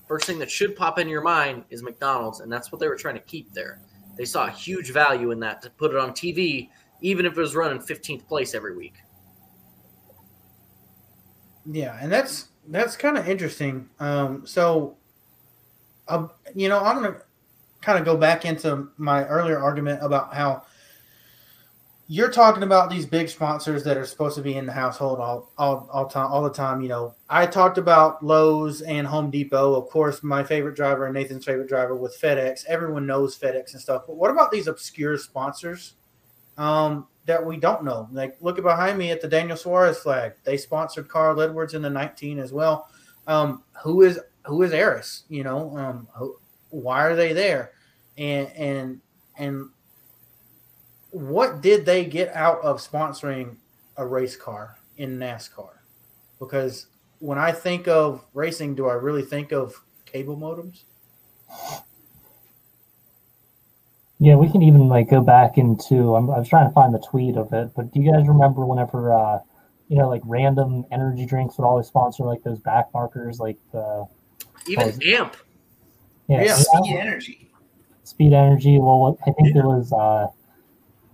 first thing that should pop into your mind is McDonald's, and that's what they were trying to keep there. They saw a huge value in that to put it on TV, even if it was running 15th place every week.
Yeah, and that's that's kind of interesting. Um, so, um, you know, I'm gonna kind of go back into my earlier argument about how you're talking about these big sponsors that are supposed to be in the household all all all time all the time. You know, I talked about Lowe's and Home Depot. Of course, my favorite driver and Nathan's favorite driver with FedEx. Everyone knows FedEx and stuff. But what about these obscure sponsors? Um, that we don't know. Like look behind me at the Daniel Suarez flag. They sponsored Carl Edwards in the 19 as well. Um, who is who is Arris? You know, um, who, why are they there? And and and what did they get out of sponsoring a race car in NASCAR? Because when I think of racing, do I really think of cable modems?
Yeah, we can even like go back into. I'm, I was trying to find the tweet of it, but do you guys remember whenever, uh, you know, like random energy drinks would always sponsor like those back markers, like the
Even
Oh, is
AMP.
yeah,
Yeah.
Speed,
Speed energy.
Speed Energy. Well, I think it was. Uh,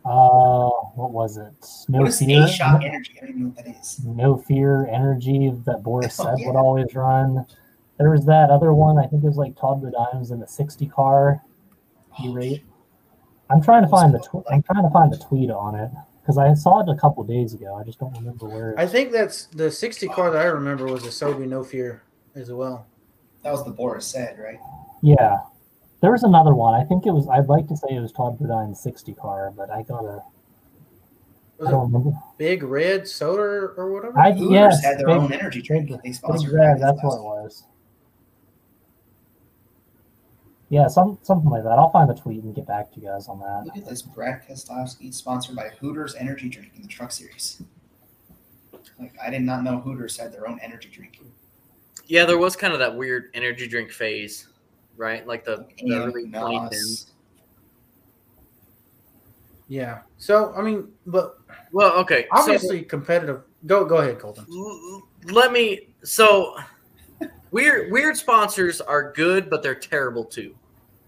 uh, what was it? No
What is
fear.
A shot energy? I don't even know what that is.
No fear energy that Boris
Oh,
said
yeah.
would always run. There was that other one. I think it was like Todd the Dimes in the 60 car. You rate. I'm trying to find the. Tw- I'm trying to find the tweet on it because I saw it a couple days ago. I just don't remember where.
I think that's the 60 car that I remember was a Sobe No Fear as well.
That was the Boris Said, right?
yeah, there was another one. I think it was. I'd like to say it was Todd Dimes 60 car, but I gotta. I don't remember.
Big Red Soda or whatever?
I
Hooters
yes,
had their
big-
own energy drink.
big-
They
big red, That's what it was. Yeah, some something like that. I'll find the tweet and get back to you guys on that.
Look at this. Brad Keselowski sponsored by Hooters Energy Drink in the Truck Series. Like I did not know Hooters had their own energy drink.
Yeah, there was kind of that weird energy drink phase, right? Like the, the
And
early 2010s.
Nas.
Yeah. So I mean, but
Well, okay. so-
obviously competitive. Go go ahead, Colton.
Let me so weird weird sponsors are good but they're terrible too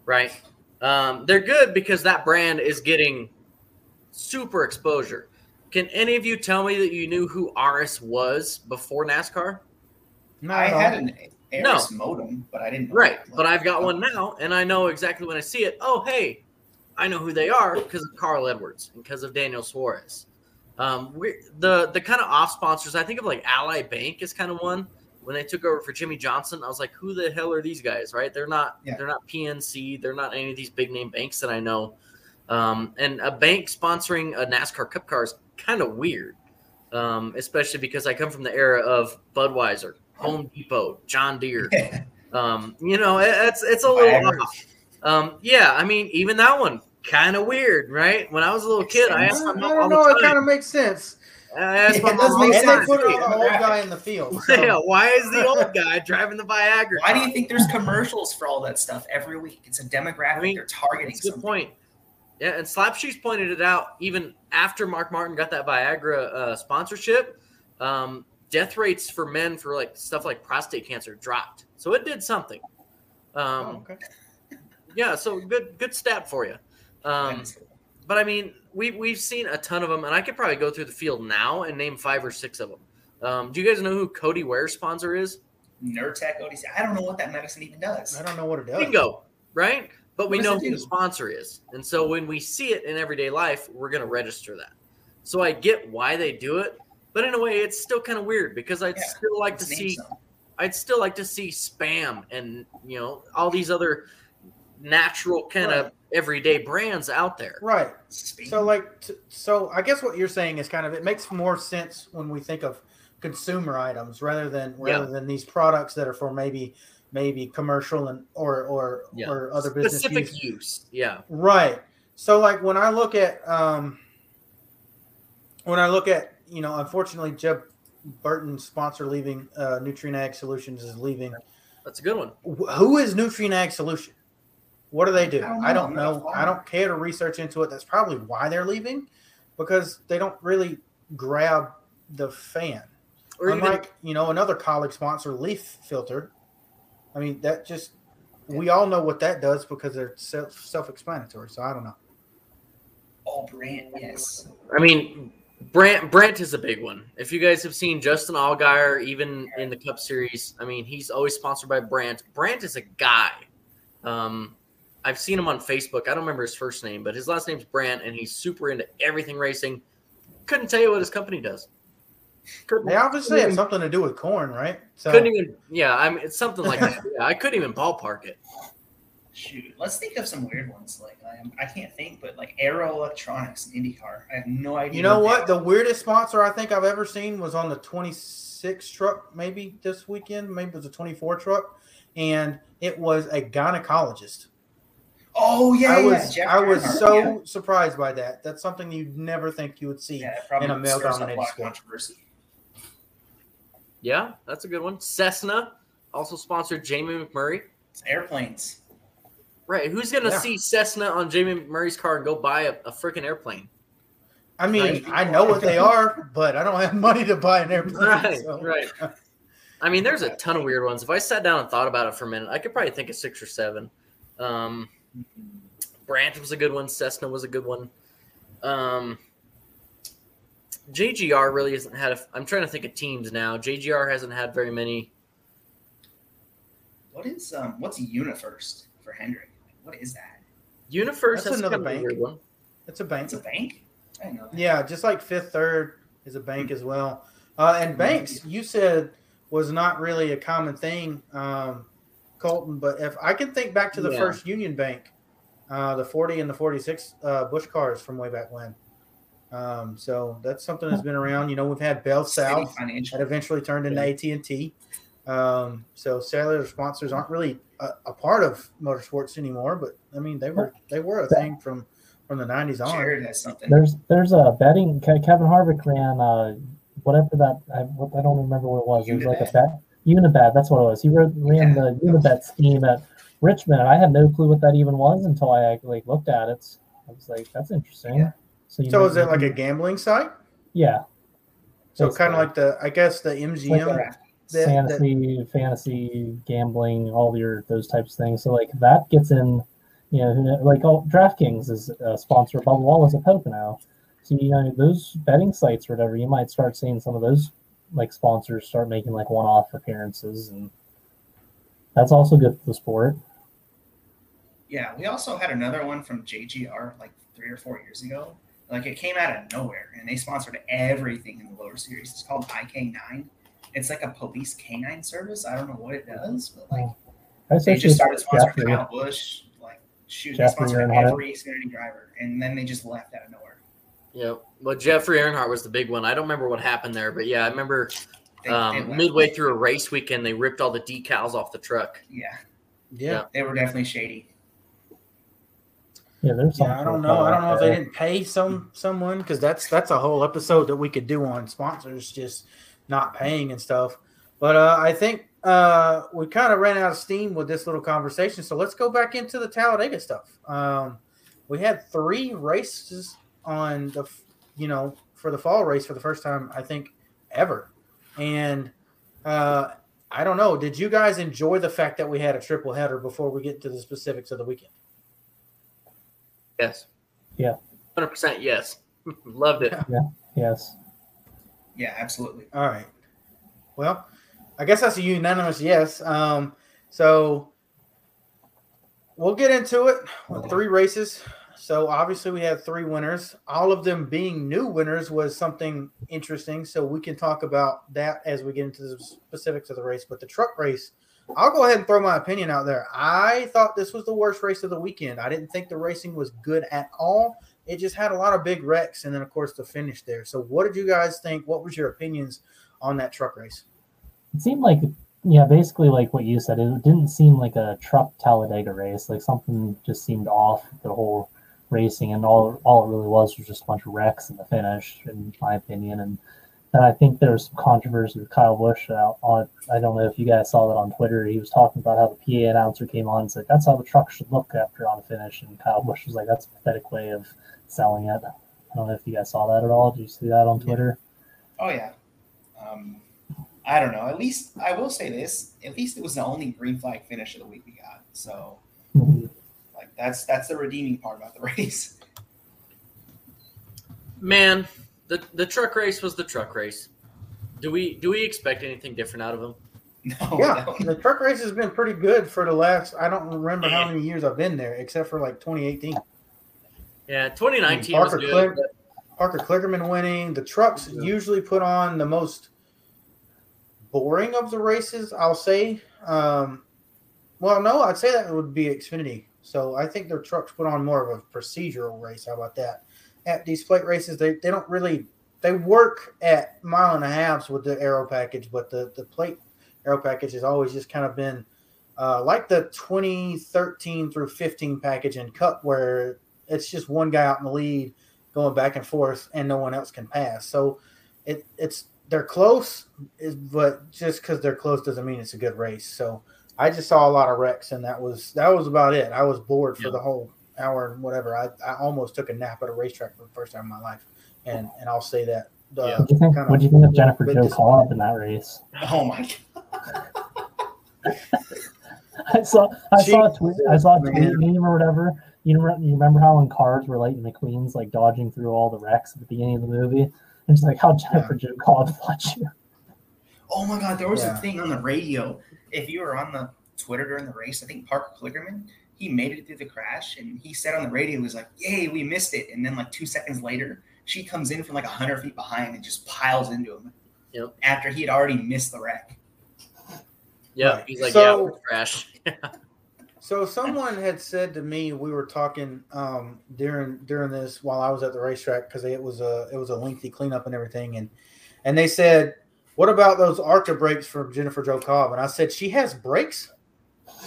right um, they're good because that brand is getting super exposure can any of you tell me that you knew who Arris was before NASCAR?
No,
I
no.
had an Arris modem, but I didn't.
Right, but I've got one now, and I know exactly when I see it. Oh, hey, I know who they are because of Carl Edwards and because of Daniel Suarez. Um, we the the kind of off sponsors. I think of like Ally Bank is kind of one. When they took over for Jimmie Johnson, I was like, who the hell are these guys? Right? They're not.
Yeah.
They're not PNC. They're not any of these big name banks that I know. Um, and a bank sponsoring a NASCAR Cup car is kind of weird, um, especially because I come from the era of Budweiser, Home Depot, John Deere. Um, you know, it, it's it's a little
Viagra.
off. Um, yeah, I mean, even that one kind of weird, right? When I was a little kid, I
I,
asked my mom all
don't know. It kind of makes sense.
I asked my
Yeah, it
mom
does
all
make
sense. They put it
sense.
on the old guy in the field. so- [LAUGHS]
Yeah, why is the old guy driving the Viagra?
Why do you think there's commercials for all that stuff every week? It's a demographic
I mean,
they're targeting.
That's a good point. Yeah, and Slapshoes pointed it out even after Mark Martin got that Viagra uh, sponsorship. Um, death rates for men for like stuff like prostate cancer dropped, so it did something. Um,
Oh, okay.
Yeah, so good good stat for you. Um, but I mean, we we've seen a ton of them, and I could probably go through the field now and name five or six of them. Um, do you guys know who Cody Ware's sponsor is?
Nurtec ODT. I don't know what that medicine even does.
I don't know what it does.
Bingo, right? But we know who the sponsor is. And so when we see it in everyday life, we're going to register that. So I get why they do it, but in a way, it's still kind of weird because I'd
Yeah,
still like to see,
some.
I'd still like to see spam and you know all these other natural kind of
Right.
everyday brands out there.
Right.
Speed.
So like, t- so I guess what you're saying is kind of it makes more sense when we think of consumer items rather than
Yeah.
rather than these products that are for maybe maybe commercial and or or
Yeah.
or other business
Specific
use.
use. Yeah.
Right. So like when I look at um when I look at you know unfortunately Jeb Burton's sponsor leaving uh Nutrient Ag Solutions is leaving.
That's a good one.
Who is Nutrient Ag Solution? What do they do?
I don't know. I'm not
know. I don't care to research into it. That's probably why they're leaving because they don't really grab the fan.
Or even
Unlike, you know, another colleague sponsor, Leaf Filter. I mean, that just we all know what that does because they're self self-explanatory. So I don't know.
All brand. Yes.
I mean, Brandt Brandt is a big one. If you guys have seen Justin Allgaier, even in the Cup Series, I mean, he's always sponsored by Brandt. Brandt is a guy. Um, I've seen him on Facebook. I don't remember his first name, but his last name's Brandt, and he's super into everything racing. Couldn't tell you what his company does. Couldn't,
They obviously have something to do with corn, right? So
couldn't even. Yeah, I mean, it's something like that. Yeah, I couldn't even ballpark it.
Shoot. Let's think of some weird ones. Like I, I can't think, but like Arrow Electronics and IndyCar. I have no idea.
You know what?
they
The weirdest sponsor I think I've ever seen was on the 26 truck, maybe this weekend. Maybe it was a 24 truck, and it was a gynecologist.
Oh yeah,
I was
Jeff
I was
Earnhardt,
so
yeah.
surprised by that. That's something you'd never think you would see.
Yeah,
in a
stirs
male-dominated sport.
controversy.
Yeah, that's a good one. Cessna also sponsored Jamie McMurray.
It's airplanes.
Right. Who's going to
Yeah.
see Cessna on Jamie Murray's car and go buy a, a freaking airplane?
I mean, I know what they are, but I don't have money to buy an airplane.
Right.
so-
Right. I mean, there's a ton of weird ones. If I sat down and thought about it for a minute, I could probably think of six or seven. Um, Brandt was a good one. Cessna was a good one. Um, JGR really hasn't had a. I'm trying to think of teams now. JGR hasn't had very many.
What is um? What's Unifirst for Hendrick? What is that?
Universe
That's
has
another
kind of a
bank.
weird.
It's a bank.
It's a bank. I didn't know that.
Yeah, just like Fifth Third is a bank as well. Uh, and banks, you said was not really a common thing, um, Colton. But if I can think back to the
Yeah.
first Union Bank, uh, the 40 and the 46 uh, Busch cars from way back when. Um, so that's something that's been around. You know, we've had Bell South that eventually turned into AT and T. Um, so cellular sponsors aren't really a, a part of motorsports anymore. But I mean, they were they were a thing from from the 90s on.
Jared has something.
There's there's a betting. Kevin Harvick ran uh, whatever that I, what, I don't remember what it was. It was like a bet Unibet. That's what it was. He ran, ran
Yeah.
the Unibet scheme at Richmond. and I had no clue what that even was until I like looked at it. I was like, that's interesting.
Yeah.
So, you
So
know-
is it like a gambling site?
yeah?
So kind of
like
like the, I guess the MGM.
Like
that-
fantasy, fantasy gambling, all your those types of things. So like that gets in, you know, like oh, DraftKings is a sponsor of is a at now. So you know those betting sites or whatever, you might start seeing some of those like sponsors start making like one-off appearances, and that's also good for the sport.
Yeah, we also had another one from JGR like three or four years ago. Like it came out of nowhere, and they sponsored everything in the lower series. It's called IK9. It's like a police canine service. I don't know what it does, but like
I
they
associate
just started sponsoring Kyle Busch. Like shoot, they
Jeffrey
sponsored every Xfinity driver, and then they just left out of nowhere.
Yeah. Well, Jeffrey Earnhardt was the big one. I don't remember what happened there, but yeah, I remember
They, they
um,
left.
midway through a race weekend, they ripped all the decals off the truck.
Yeah,
Yeah.
they were definitely shady.
Yeah, there's.
Yeah, I don't know. I don't know if they didn't pay some someone because that's that's a whole episode that we could do on sponsors just not paying and stuff. But uh, I think uh, we kind of ran out of steam with this little conversation, so let's go back into the Talladega stuff. Um, we had three races on the, you know, for the fall race for the first time I think ever, and uh, I don't know. Did you guys enjoy the fact that we had a triple header before we get to the specifics of the weekend?
Yes.
Yeah.
100% yes. [LAUGHS] Loved it.
Yes.
Yeah, absolutely.
All right. Well, I guess that's a unanimous yes. Um, so we'll get into it with three races. So obviously we had three winners. All of them being new winners was something interesting. So we can talk about that as we get into the specifics of the race. But the truck race, I'll go ahead and throw my opinion out there. I thought this was the worst race of the weekend. I didn't think the racing was good at all. It just had a lot of big wrecks, and then of course the finish there. So what did you guys think? What was your opinions on that truck race?
It seemed like yeah, basically like what you said. It didn't seem like a truck Talladega race. Like something just seemed off the whole racing, and all all it really was was just a bunch of wrecks in the finish, in my opinion. And and I think there was some controversy with Kyle Busch out on. I don't know if you guys saw that on Twitter. He was talking about how the PA announcer came on and said that's how the truck should look after on a finish, and Kyle Busch was like, "That's a pathetic way of selling it." I don't know if you guys saw that at all. Did you see that on Twitter?
Oh yeah. Um, I don't know. At least I will say this. At least it was the only green flag finish of the week we got. So,
Mhm.
like that's that's the redeeming part about the [LAUGHS] race.
Man, the the truck race was the truck race. Do we do we expect anything different out of him?
No,
yeah,
no.
the truck race has been pretty good for the last. I don't remember how many years I've been there, except for like 2018.
Yeah, 2019 was
Parker
good.
Click-
but-
Parker Kligerman winning. The trucks
Yeah.
usually put on the most boring of the races, I'll say. Um, well, no, I'd say that would be Xfinity. So I think their trucks put on more of a procedural race. How about that? At these plate races, they, they don't really they work at mile and a halves with the aero package, but the, the plate aero package has always just kind of been uh, like the 2013 through 15 package in Cup, where it's just one guy out in the lead going back and forth, and no one else can pass. So it it's they're close, is- but just because they're close doesn't mean it's a good race. So I just saw a lot of wrecks, and that was that was about it. I was bored for the whole hour and whatever. I, I almost took a nap at a racetrack for the first time in my life, and and I'll say that. Uh,
Yeah.
What do you think?
kind
What do you think of Jennifer
bit
Jo
dis-
Cobb in that race? [LAUGHS]
Oh my [LAUGHS]
I saw I
She-
saw a tweet I saw a tweet
Man.
meme or whatever. You remember, you remember how when cars were Lightning McQueen, like dodging through all the wrecks at the beginning of the movie? And it's like how Jennifer Jo Cobb [LAUGHS] fought you.
Oh my God! There was
Yeah.
a thing on the radio. If you were on the Twitter during the race, I think Parker Kligerman, he made it through the crash, and he said on the radio, he was like, "Yay, we missed it!" And then like two seconds later, she comes in from like hundred feet behind and just piles into him.
Yep.
After he had already missed the wreck.
Yeah,
Right.
he's like,
So-
yeah, we're. [LAUGHS]
So someone had said to me, we were talking um, during during this while I was at the racetrack because it was a it was a lengthy cleanup and everything, and and they said, "What about those Archer brakes from Jennifer Jo Cobb?" And I said, "She has brakes,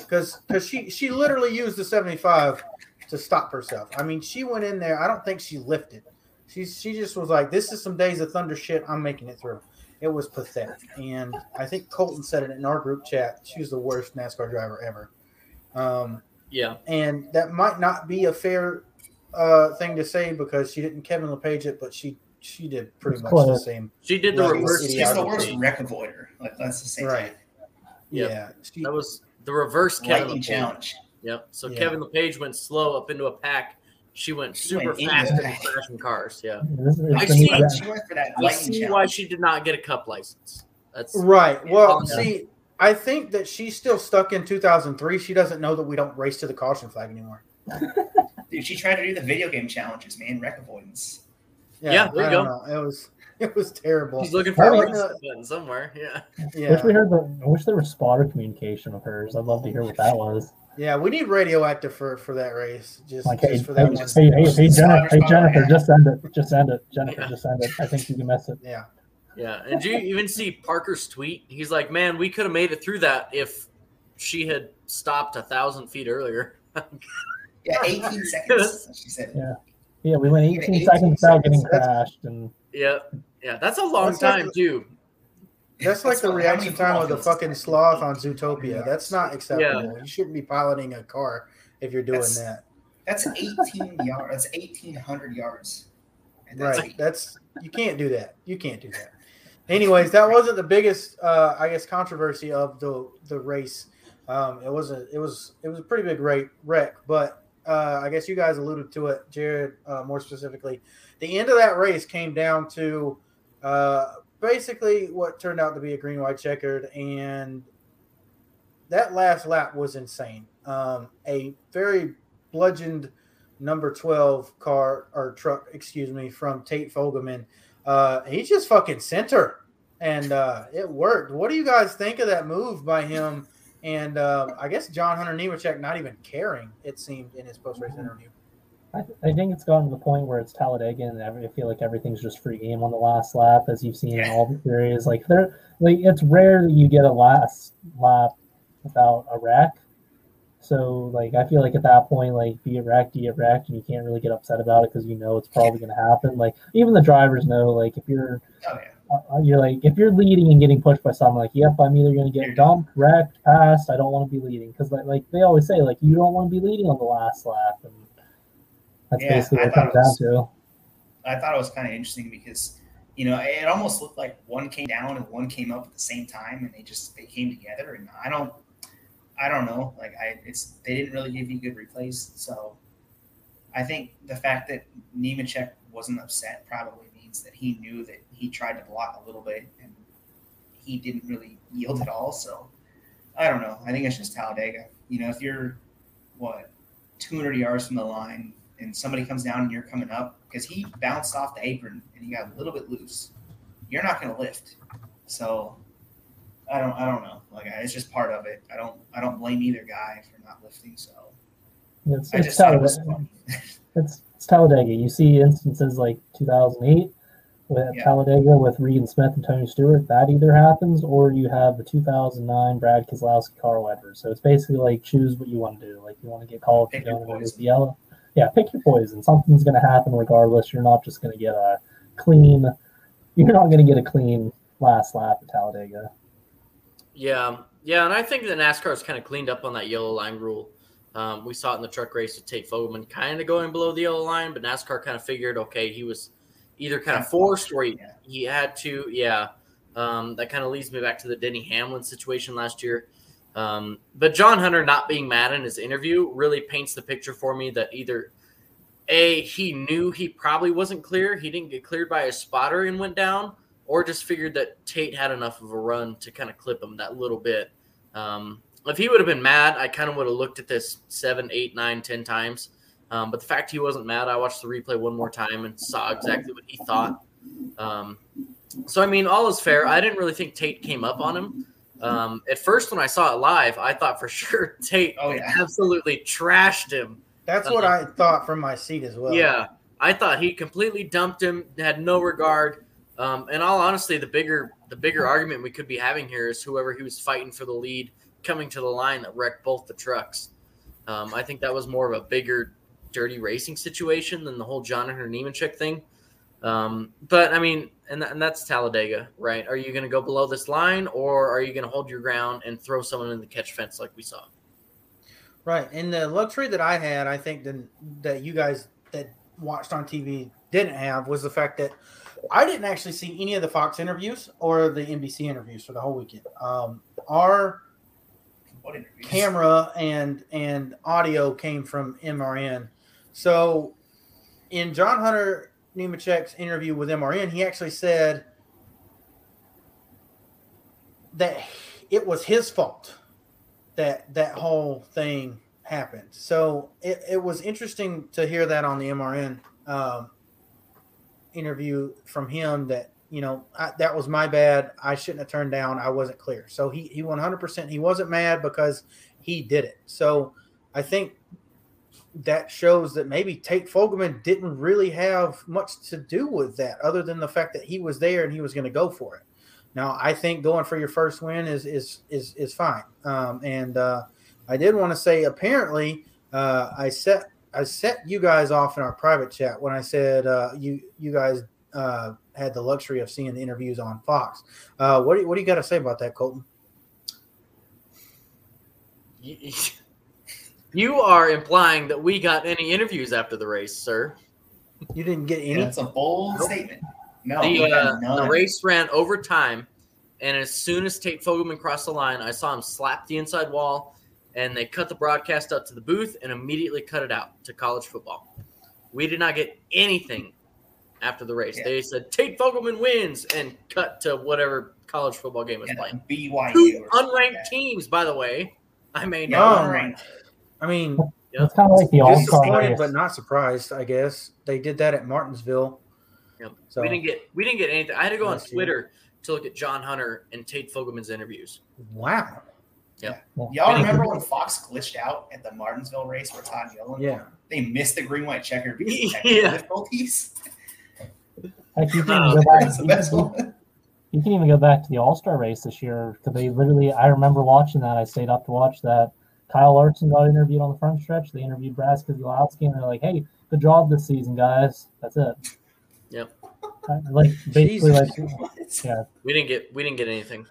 because because she she literally used the seventy five to stop herself. I mean, she went in there. I don't think she lifted. She she just was like, "This is some days of thunder shit. I'm making it through." It was pathetic, and I think Colton said it in our group chat. She was the worst NASCAR driver ever. Um,
yeah,
and that might not be a fair uh, thing to say because she didn't Kevin LePage it, but she she did pretty
It's
much the same.
she did the reverse.
She's the worst wreck avoider. Like that's the same.
Right.
Yep.
Yeah, she,
That was the reverse Kevin
Lightning
LePage.
challenge.
Yep. So
Yeah.
Kevin LePage went slow up into a pack. She went
She
super
went into
fast
the
into crashing cars. Yeah.
This is-
I see.
been- yeah.
She went for that
I see
challenge.
why she did not get a cup license. That's
right. Well,
Yeah.
see, I think that she's still stuck in 2003. She doesn't know that we don't race to the caution flag anymore.
Dude, she tried to do the video game challenges, man. Wreck avoidance.
Yeah, there you
I
go.
don't know. It was [LAUGHS] it was terrible.
She's looking for
I
a
mean-
license button somewhere. Yeah. [LAUGHS]
Yeah, I
Wish we heard the. I wish there was spotter communication of hers. I'd love to hear what that was.
yeah. We need radioactive for for that race. Just,
Like, hey,
just for
hey,
that one.
hey, hey, hey, Jennifer, hey, Jennifer,
yeah.
just send it. Just send it. Jennifer,
Yeah.
just send it. I think you can miss it.
Yeah.
Yeah. And do you even see Parker's tweet? He's like, man, we could have made it through that if she had stopped a thousand feet earlier. [LAUGHS]
Yeah, 18 seconds. She said.
Yeah. Yeah, we went 18
18
seconds without getting crashed, and
yeah. Yeah. That's a long
That's like-
time, too.
That's like the
what- how many
reaction time of the fucking sloth on Zootopia. That's not acceptable.
Yeah.
You shouldn't be piloting a car if you're doing
That's-
that.
That's 18 yards. That's 1,800 yards. And that's
Right. That's you can't do that. You can't do that. Anyways, that wasn't the biggest, uh, I guess, controversy of the the race. Um, it was a it was it was a pretty big rate wreck, but uh, I guess you guys alluded to it, Jared, uh, more specifically. The end of that race came down to uh, basically what turned out to be a green white checkered, and that last lap was insane. Um, a very bludgeoned number 12 car or truck, excuse me, from Tate Fogleman. Uh, he just fucking center and uh, it worked. What do you guys think of that move by him? And uh, I guess John Hunter Nemechek not even caring, it seemed, in his post race interview.
I, I, think it's gotten to the point where it's Talladega, and I feel like everything's just free game on the last lap, as you've seen in all the series. Like, there, like it's rare that you get a last lap without a wreck. So, like, I feel like at that point, like, be it wrecked, be it wrecked, and you can't really get upset about it because you know it's probably going to happen. Like, even the drivers know, like, if you're, oh, yeah. uh, you're like, if you're leading and getting pushed by someone, like, yep, I'm either going to get dumped, wrecked, passed. I don't want to be leading because, like, like they always say, like, you don't want to be leading on the last lap, and that's yeah, basically what it comes down to.
I thought it was kind of interesting because you know it almost looked like one came down and one came up at the same time, and they just they came together. And I don't I don't know. Like I, it's they didn't really give you good replays, so I think the fact that Nemechek wasn't upset probably means that he knew that he tried to block a little bit and he didn't really yield at all. So I don't know. I think it's just Talladega. You know, if you're what 200 yards from the line and somebody comes down and you're coming up because he bounced off the apron and he got a little bit loose, you're not going to lift. So I don't I don't know. Like it's just part of it. I don't I don't blame either guy for not lifting. So
it's, I it's Talladega. It it's, [LAUGHS] it's Talladega. You see instances like 2008 with yeah. Talladega with Regan Smith and Tony Stewart. That either happens or you have the 2009 Brad Keselowski, Carl Edwards. So it's basically like choose what you want to do. Like you want to get called pick you with the yellow. Yeah, pick your poison. Something's going to happen regardless. You're not just going to get a clean. You're not going to get a clean last lap at Talladega.
Yeah, yeah, and I think the NASCAR has kind of cleaned up on that yellow line rule. Um, we saw it in the truck race with Tate Fogleman kind of going below the yellow line, but NASCAR kind of figured, okay, he was either kind of forced or he, he had to. Yeah, um, that kind of leads me back to the Denny Hamlin situation last year. Um, but John Hunter not being mad in his interview really paints the picture for me that either a he knew he probably wasn't clear, he didn't get cleared by a spotter and went down, or just figured that Tate had enough of a run to kind of clip him that little bit. Um, if he would have been mad, I kind of would have looked at this seven, eight, nine, ten times. Um, but the fact he wasn't mad, I watched the replay one more time and saw exactly what he thought. Um, so I mean, all is fair. I didn't really think Tate came up on him. Um, at first, when I saw it live, I thought for [LAUGHS] sure Tate oh, yeah. absolutely trashed him.
That's what uh, I thought from my seat as well.
Yeah, I thought he completely dumped him, had no regard. Um, and all honestly, the bigger the bigger argument we could be having here is whoever he was fighting for the lead coming to the line that wrecked both the trucks. Um, I think that was more of a bigger dirty racing situation than the whole John Jonathan Nemechek thing. Um, but I mean, and, and that's Talladega, right? Are you going to go below this line, or are you going to hold your ground and throw someone in the catch fence like we saw?
Right, and the luxury that I had, I think, that that you guys that watched on TV didn't have was the fact that I didn't actually see any of the Fox interviews or the NBC interviews for the whole weekend. Um, our camera and and audio came from MRN. So in John Hunter Nemechek's interview with MRN, he actually said that it was his fault that that whole thing happened. So it, it was interesting to hear that on the MRN um, interview from him that you know I, that was my bad. I shouldn't have turned down. I wasn't clear. So he he 100% he wasn't mad because he did it. So I think that shows that maybe Tate Fogleman didn't really have much to do with that, other than the fact that he was there and he was going to go for it. Now I think going for your first win is is is is fine. Um, and uh, I did want to say apparently uh, I set I set you guys off in our private chat when I said uh, you you guys uh, had the luxury of seeing the interviews on Fox. Uh, what do you, what do you got to say about that, Colton?
You are implying that we got any interviews after the race, sir.
You didn't get any.
That's a bold nope. statement. No,
the, uh, the race ran over time, and as soon as Tate Fogleman crossed the line, I saw him slap the inside wall and they cut the broadcast up to the booth and immediately cut it out to college football. We did not get anything after the race.
Yeah.
They said Tate Fogleman wins and cut to whatever college football game was
Yeah,
playing.
BYU.
Two
or something like
unranked teams, by the way. I mean,
Yeah, unranked.
I mean,
Yeah.
It's kind of like the All Star
disappointed but not surprised. I guess they did that at Martinsville.
Yep.
So
we didn't get we didn't get anything. I had to go on
Last year.
Twitter to look at John Hunter and Tate Fogleman's interviews.
wow. Yeah.
Y'all remember when Fox glitched out at the Martinsville race where Todd Gillen?
Yeah.
They missed the green white checker because of [LAUGHS]
Yeah.
difficulties.
Heck, you can
Oh,
even.
That's the best one.
You can even go back to the All Star race this year because they literally. I remember watching that. I stayed up to watch that. Kyle Larson got interviewed on the front stretch. They interviewed Brad Keselowski, and they're like, "Hey, good job this season, guys. That's it."
Yep.
Uh, Like basically,
Jesus.
like yeah,
We didn't get we didn't get anything.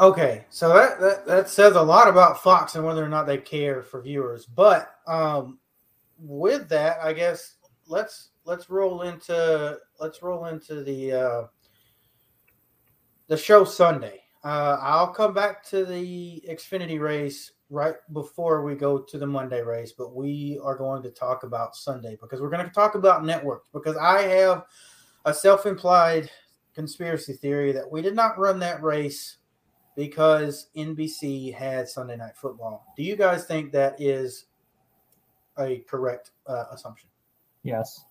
Okay, so that, that that says a lot about Fox and whether or not they care for viewers. But um, with that, I guess let's let's roll into let's roll into the uh, the show Sunday. Uh, I'll come back to the Xfinity race right before we go to the Monday race, but we are going to talk about Sunday because we're going to talk about networks because I have a self-implied conspiracy theory that we did not run that race because NBC had Sunday Night Football. Do you guys think that is a correct uh, assumption?
yes,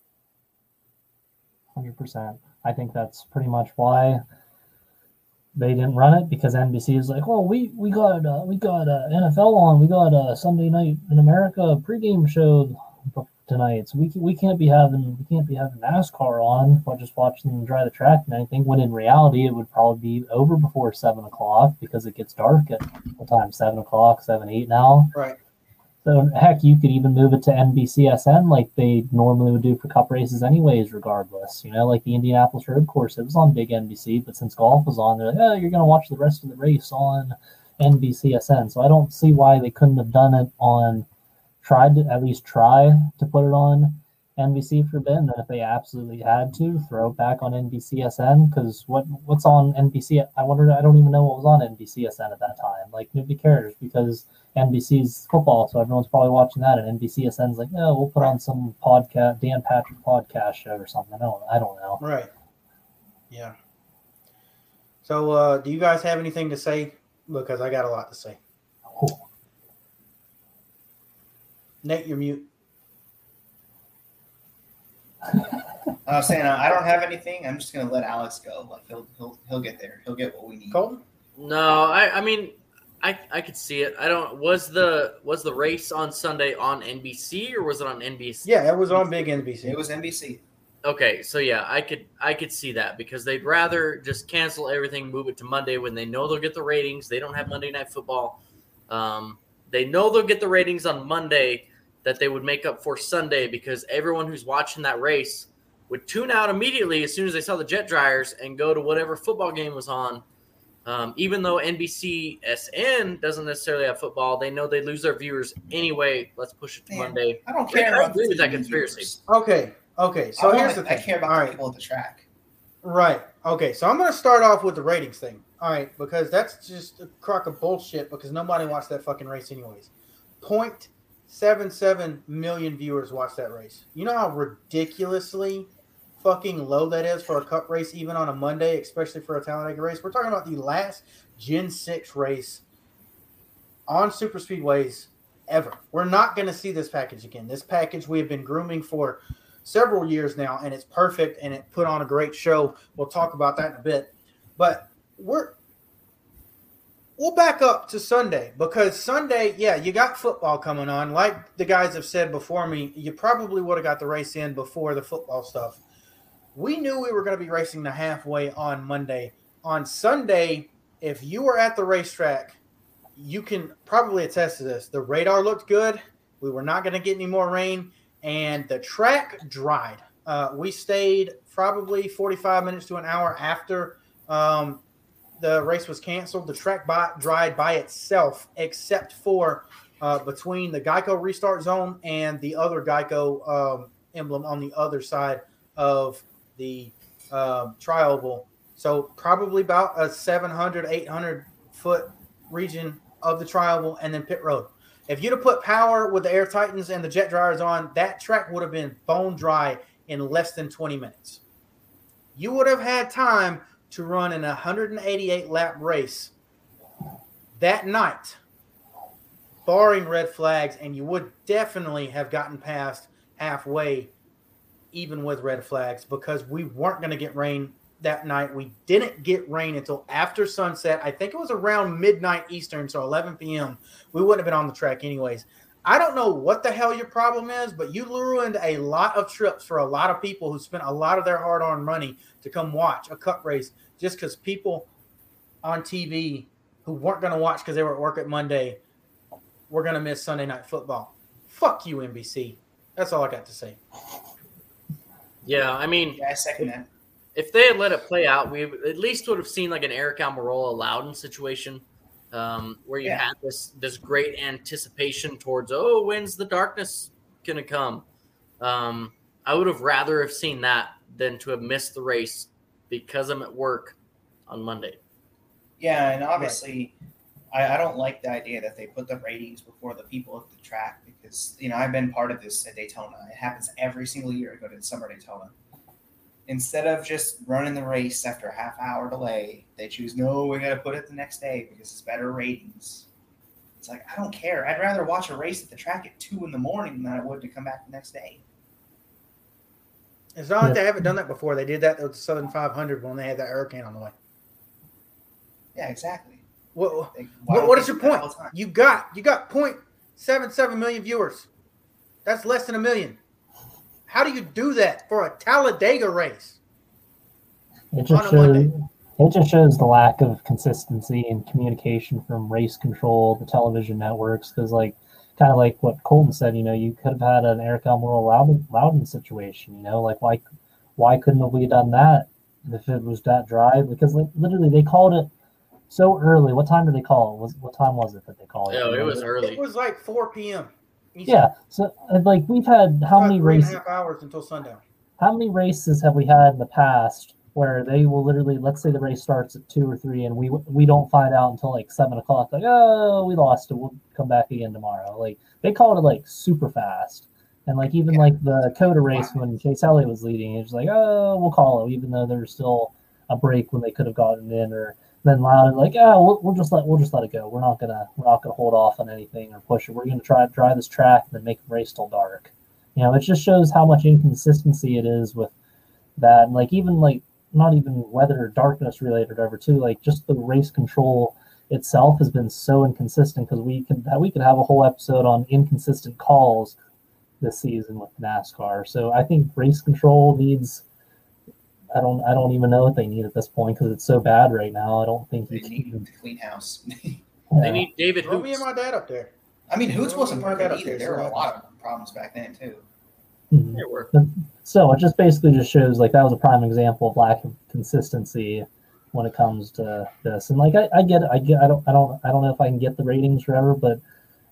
hundred percent. I think that's pretty much why they didn't run it because NBC is like, well, we we got uh, we got uh, NFL on, we got a Sunday night in America pregame show tonight, so we we can't be having we can't be having NASCAR on while just watching them drive the track and anything." When in reality, it would probably be over before seven o'clock because it gets dark at the time? Seven o'clock, seven eight now.
Right.
Heck, you could even move it to NBCSN like they normally would do for Cup races, anyways. Regardless, you know, like the Indianapolis Road Course, it was on Big NBC, but since golf was on, they're like, oh, you're gonna watch the rest of the race on NBCSN. So I don't see why they couldn't have done it on, tried to at least try to put it on NBC for a bit, and then if they absolutely had to, throw it back on NBCSN. Because what what's on NBC? I wonder. I don't even know what was on NBCSN at that time. Like nobody cares because NBC's football, so everyone's probably watching that, and NBCSN's like, oh, we'll put on some podcast, Dan Patrick podcast show or something. I don't, I don't know.
Right. Yeah. So, uh, do you guys have anything to say? Because I got a lot to say. Nate, you're mute. [LAUGHS]
I was saying I don't have anything. I'm just gonna let Alex go. Like he'll he'll he'll get there. He'll get what we need.
Colton?
No, I I mean I I could see it. I don't was the was the race on Sunday on NBC or was it on NBC?
Yeah, it was on Big NBC.
It was NBC.
Okay, so yeah, I could I could see that because they'd rather just cancel everything, move it to Monday when they know they'll get the ratings. They don't have Monday Night Football. Um, they know they'll get the ratings on Monday that they would make up for Sunday because everyone who's watching that race would tune out immediately as soon as they saw the jet dryers and go to whatever football game was on. Um, even though NBC SN doesn't necessarily have football, they know they lose their viewers anyway. Let's push it to
Man,
Monday.
I don't
I
care about
agree with that conspiracy.
viewers.
Okay. Okay. So here's the thing.
I care about
All
the people at the track.
Right. Okay. So I'm going to start off with the ratings thing. All right, because that's just a crock of bullshit. Because nobody watched that fucking race anyways. Point seven seven million viewers watched that race. You know how ridiculously fucking low that is for a cup race, even on a Monday, especially for a Talladega race. We're talking about the last Gen Six race on super speedways ever. We're not going to see this package again. This package we have been grooming for several years now, and it's perfect and it put on a great show. We'll talk about that in a bit. But we're we'll back up to Sunday because Sunday, yeah, you got football coming on. Like the guys have said before me, you probably would have got the race in before the football stuff. We knew we were going to be racing the halfway on Monday. On Sunday, if you were at the racetrack, you can probably attest to this. The radar looked good. We were not going to get any more rain, and the track dried. Uh, we stayed probably 45 minutes to an hour after um, the race was canceled. The track by, dried by itself, except for uh, between the Geico restart zone and the other Geico um, emblem on the other side of the um, trioval. So probably about a 700, 800 foot region of the trioval and then pit road. If you'd have put power with the Air Titans and the jet dryers on, that track would have been bone dry in less than 20 minutes. you would have had time to run an 188 lap race that night, barring red flags, and you would definitely have gotten past halfway, even with red flags, because we weren't going to get rain that night. We didn't get rain until after sunset. I think it was around midnight Eastern, so 11 p.m. We wouldn't have been on the track anyways. I don't know what the hell your problem is, but you ruined a lot of trips for a lot of people who spent a lot of their hard earned money to come watch a cup race just because people on TV who weren't going to watch because they were at work at Monday were going to miss Sunday night football. Fuck you, NBC. That's all I got to say.
Yeah, I mean,
Yeah, I second that.
if they had let it play out, we at least would have seen like an Aric Almirola Loudon situation, um, where you
Yeah.
had this this great anticipation towards oh when's the darkness gonna come. Um, I would have rather have seen that than to have missed the race because I'm at work on Monday.
Yeah, and obviously, I, I don't like the idea that they put the ratings before the people at the track because you know I've been part of this at Daytona. It happens every single year. I go to the summer Daytona. Instead of just running the race after a half hour delay, they choose no, we got to put it the next day because it's better ratings. It's like I don't care. I'd rather watch a race at the track at two in the morning than I would to come back the next day.
It's not as
Yeah.
they haven't done that before, they did that with the Southern 500 when they had that hurricane on the way.
Yeah, exactly.
What,
Like, why
what,
don't
what
they
is your point?
all the time?
You got you got point seven seven million viewers. That's less than a million. How do you do that for a Talladega race?
It just shows it just shows the lack of consistency and communication from race control, the television networks, because like kind of like what Colton said, you know, you could have had an Aric Almirola Loudon, Loudon situation, you know, like why why couldn't have we done that if it was that dry? Because like literally they called it so early. What time did they call it? Was what time was it that they called it?
Oh, it was early.
It was like 4 p.m. Eastern.
Yeah, so uh, like we've had how
About
many
three and a
races?
half hours until sundown.
how many races have we had in the past where they will literally let's say the race starts at two or three and we we don't find out until like seven o'clock like oh we lost it we'll come back again tomorrow like they called it like super fast and like even
Yeah.
like the COTA race when chase elliott was leading it was like oh we'll call it even though there's still a break when they could have gotten in or then and like oh we'll, we'll just let we'll just let it go we're not gonna we're not gonna hold off on anything or push it we're gonna try try this track and then make the race till dark you know, it just shows how much inconsistency it is with that. And like even like not even weather or darkness related over too, like just the race control itself has been so inconsistent because we could we could have a whole episode on inconsistent calls this season with NASCAR. So I think race control needs I don't I don't even know what they need at this point because it's so bad right now. I don't think
They
you
need
can.
to clean house. [LAUGHS]
They
yeah.
need David
Throw me and my dad up there.
I mean, Hoots wasn't
Well,
perfect
we
either.
got
There were a lot of problems back then too.
Mhm.
They were.
So it just basically just shows like that was a prime example of lack of consistency when it comes to this. And like I, I get it, I get I don't I don't I don't know if I can get the ratings forever, but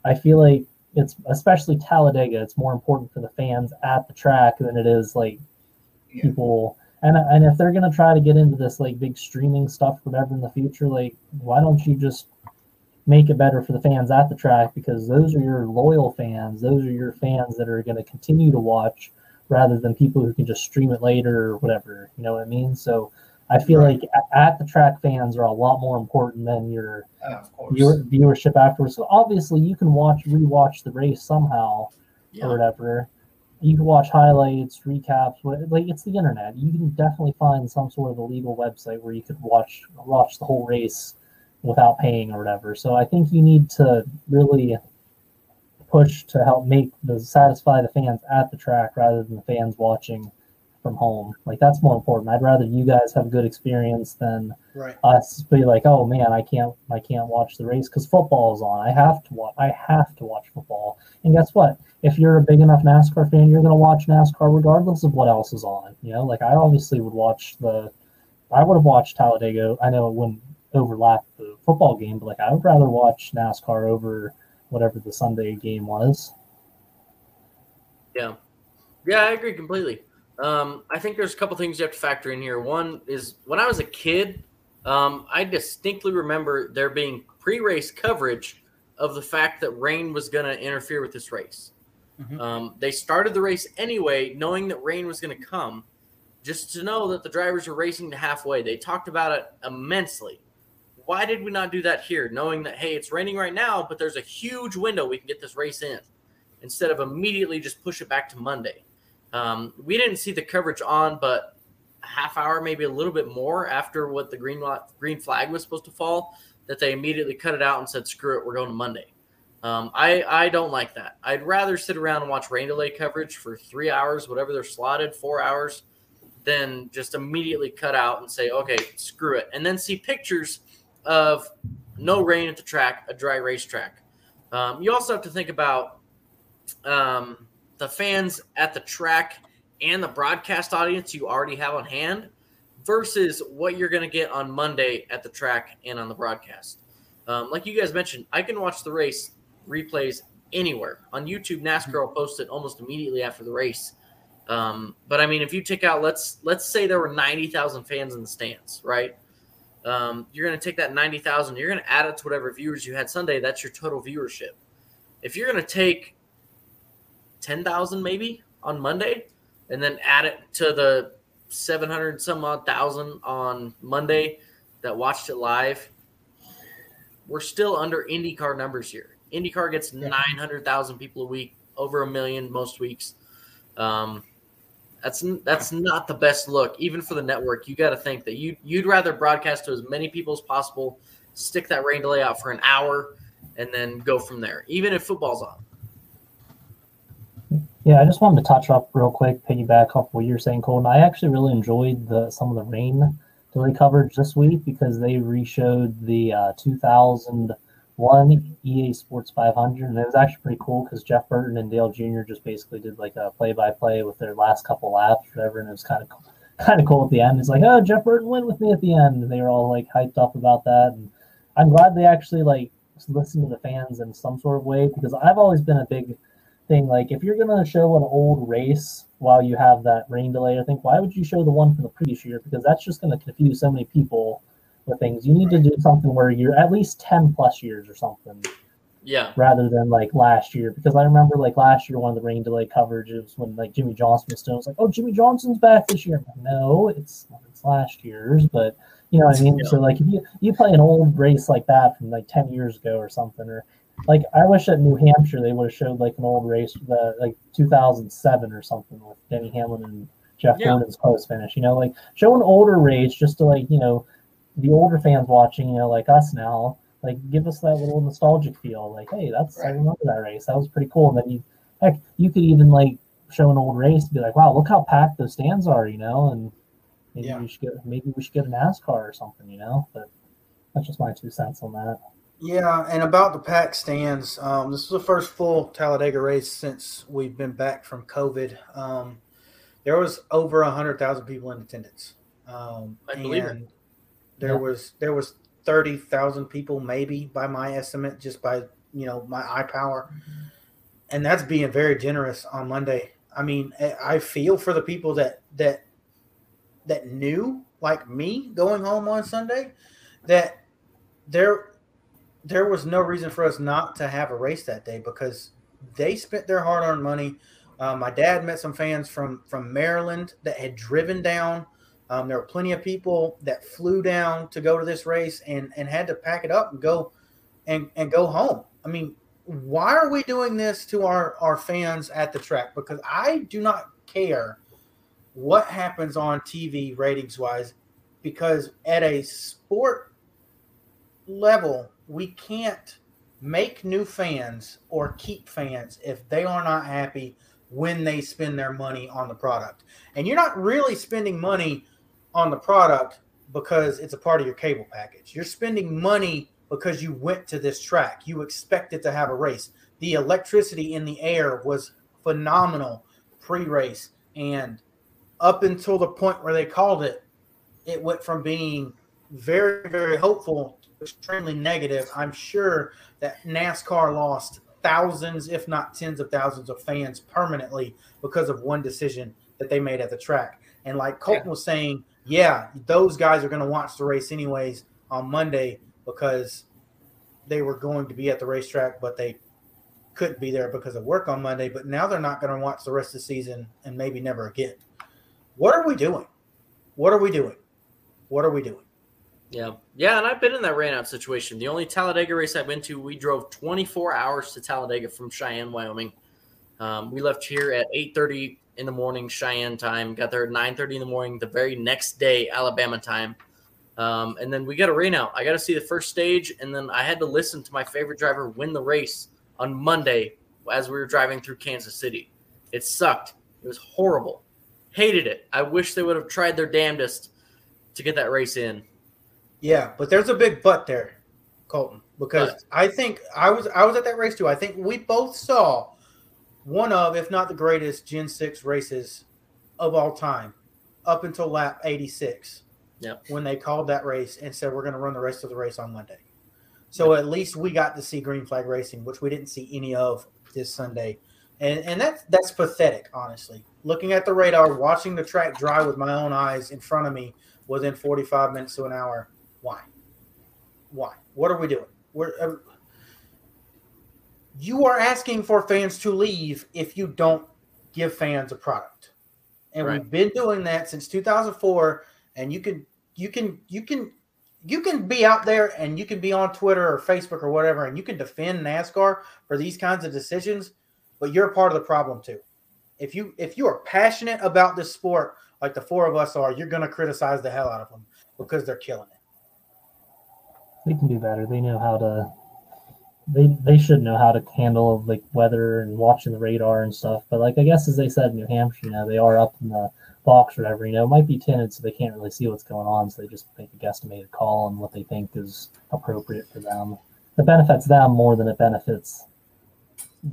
I feel like it's especially Talladega, it's more important for the fans at the track than it is like
Yeah.
people and and if they're gonna try to get into this like big streaming stuff, whatever in the future, like why don't you just make it better for the fans at the track because those are your loyal fans. Those are your fans that are going to continue to watch rather than people who can just stream it later or whatever. You know what I mean? So I feel
Right.
like at the track fans are a lot more important than your
Oh,
viewer, viewership afterwards. So obviously you can watch rewatch the race somehow or whatever. You can watch highlights, recaps, like it's the internet. You can definitely find some sort of illegal website where you could watch watch the whole race without paying or whatever. So I think you need to really push to help make the satisfy the fans at the track rather than the fans watching from home. Like that's more important. I'd rather you guys have a good experience than
Right.
us be like, oh man, I can't, I can't watch the race because football is on. I have to watch. I have to watch football. And guess what? If you're a big enough NASCAR fan, you're gonna watch NASCAR regardless of what else is on. You know, like I obviously would watch the. I would have watched Talladega. I know it wouldn't overlap the football game, but like I would rather watch NASCAR over whatever the Sunday game was.
Yeah, yeah, I agree completely. Um, I think there's a couple things you have to factor in here. One is when I was a kid, um, I distinctly remember there being pre-race coverage of the fact that rain was going to interfere with this race.
Mhm.
Um, they started the race anyway, knowing that rain was going to come, just to know that the drivers are racing to halfway. They talked about it immensely. Why did we not do that here, knowing that hey, it's raining right now, but there's a huge window we can get this race in, instead of immediately just push it back to Monday. Um, we didn't see the coverage on, but half hour, maybe a little bit more after what the green green flag was supposed to fall, that they immediately cut it out and said, "Screw it, we're going to Monday." Um, I I don't like that. I'd rather sit around and watch rain delay coverage for three hours, whatever they're slotted, four hours, than just immediately cut out and say, "Okay, screw it," and then see pictures of no rain at the track, a dry racetrack. Um, you also have to think about um, the fans at the track and the broadcast audience you already have on hand versus what you're going to get on Monday at the track and on the broadcast. Um, like you guys mentioned, I can watch the race replays anywhere on YouTube. NASCAR will post it almost immediately after the race. Um, but I mean, if you take out let's let's say there were ninety thousand fans in the stands, right? Um, you're going to take that ninety thousand, you're going to add it to whatever viewers you had Sunday. That's your total viewership. If you're going to take ten thousand maybe on Monday, and then add it to the seven hundred some odd thousand on Monday that watched it live, we're still under IndyCar numbers here. IndyCar gets yeah. 900,000 people a week, over a million most weeks. Um, that's that's not the best look, even for the network. You got to think that you you'd rather broadcast to as many people as possible, stick that rain delay out for an hour, and then go from there. Even if football's on.
Yeah, I just wanted to touch up real quick, piggyback off what you're saying, Colton. I actually really enjoyed the some of the rain delay coverage this week because they reshowed the uh, 2000- one EA Sports 500, and it was actually pretty cool because Jeff Burton and Dale Jr. just basically did like a play-by-play with their last couple laps, whatever, and it was kind of [LAUGHS] kind of cool at the end. It's like, oh, Jeff Burton went with me at the end, and they were all like hyped up about that. And I'm glad they actually like listen to the fans in some sort of way because I've always been a big thing like if you're gonna show an old race while you have that rain delay, I think why would you show the one from the previous year because that's just gonna confuse so many people with things. You need to do something where you're at least 10 plus years or something.
Yeah.
Rather than like last year. Because I remember like last year, one of the rain delay coverages when like Jimmie Johnson was still, was like, oh, Jimmie Johnson's back this year. Like, no, it's, it's last year's, but you know what I mean? Yeah. So like if you, you play an old race like that from like 10 years ago or something, or like I wish at New Hampshire they would have showed like an old race, the like 2007 or something with Denny Hamlin and Jeff yeah. Gordon's post finish. You know, like show an older race just to like you know the older fans watching, you know, like us now, like give us that little nostalgic feel. Like, hey, that's right. I remember that race. That was pretty cool. And then you, heck, you could even like show an old race, and be like, wow, look how packed those stands are, you know, and maybe yeah. we should get maybe we should get a NASCAR or something, you know. But that's just my two cents on that.
Yeah, and about the pack stands, um, this is the first full Talladega race since we've been back from COVID. Um, there was over a hundred thousand people in attendance. Um,
I believe it.
There yeah. was there was thirty thousand people, maybe by my estimate, just by you know my eye power, and that's being very generous on Monday. I mean, I feel for the people that that that knew, like me, going home on Sunday, that there there was no reason for us not to have a race that day because they spent their hard-earned money. Uh, my dad met some fans from from Maryland that had driven down um, there were plenty of people that flew down to go to this race and, and had to pack it up and go and, and go home. I mean, why are we doing this to our, our fans at the track? Because I do not care what happens on TV ratings wise, because at a sport level, we can't make new fans or keep fans if they are not happy when they spend their money on the product. And you're not really spending money on the product because it's a part of your cable package. You're spending money because you went to this track. You expected to have a race. The electricity in the air was phenomenal pre-race and up until the point where they called it, it went from being very very hopeful extremely negative. I'm sure that NASCAR lost thousands if not tens of thousands of fans permanently because of one decision that they made at the track. And like Colton yeah. was saying, yeah, those guys are going to watch the race anyways on Monday because they were going to be at the racetrack, but they couldn't be there because of work on Monday. But now they're not going to watch the rest of the season and maybe never again. What are we doing? What are we doing? What are we doing?
Yeah. Yeah. And I've been in that rain out situation. The only Talladega race I've been to, we drove 24 hours to Talladega from Cheyenne, Wyoming. Um, we left here at 8:30 in the morning Cheyenne time. Got there at 9:30 in the morning the very next day Alabama time. Um, and then we got a rain out. I got to see the first stage, and then I had to listen to my favorite driver win the race on Monday as we were driving through Kansas City. It sucked. It was horrible. Hated it. I wish they would have tried their damnedest to get that race in.
Yeah, but there's a big but there, Colton, because
But.
I think I was I was at that race too. I think we both saw one of, if not the greatest, Gen Six races of all time, up until lap 86.
Yep.
When they called that race and said we're going to run the rest of the race on Monday, so at least we got to see green flag racing, which we didn't see any of this Sunday, and and that's that's pathetic, honestly. Looking at the radar, watching the track dry with my own eyes in front of me within 45 minutes to an hour. Why? Why? What are we doing? We're uh, you are asking for fans to leave if you don't give fans a product, and
Right.
we've been doing that since 2004. And you can you can you can you can be out there and you can be on Twitter or Facebook or whatever, and you can defend NASCAR for these kinds of decisions, but you're a part of the problem too. If you if you are passionate about this sport like the four of us are, you're going to criticize the hell out of them because they're killing it.
They can do better. They know how to. They they should know how to handle like weather and watching the radar and stuff. But like I guess as they said New Hampshire, you know, they are up in the box or whatever. You know, it might be tinted, so they can't really see what's going on. So they just make a guesstimated call on what they think is appropriate for them. It benefits them more than it benefits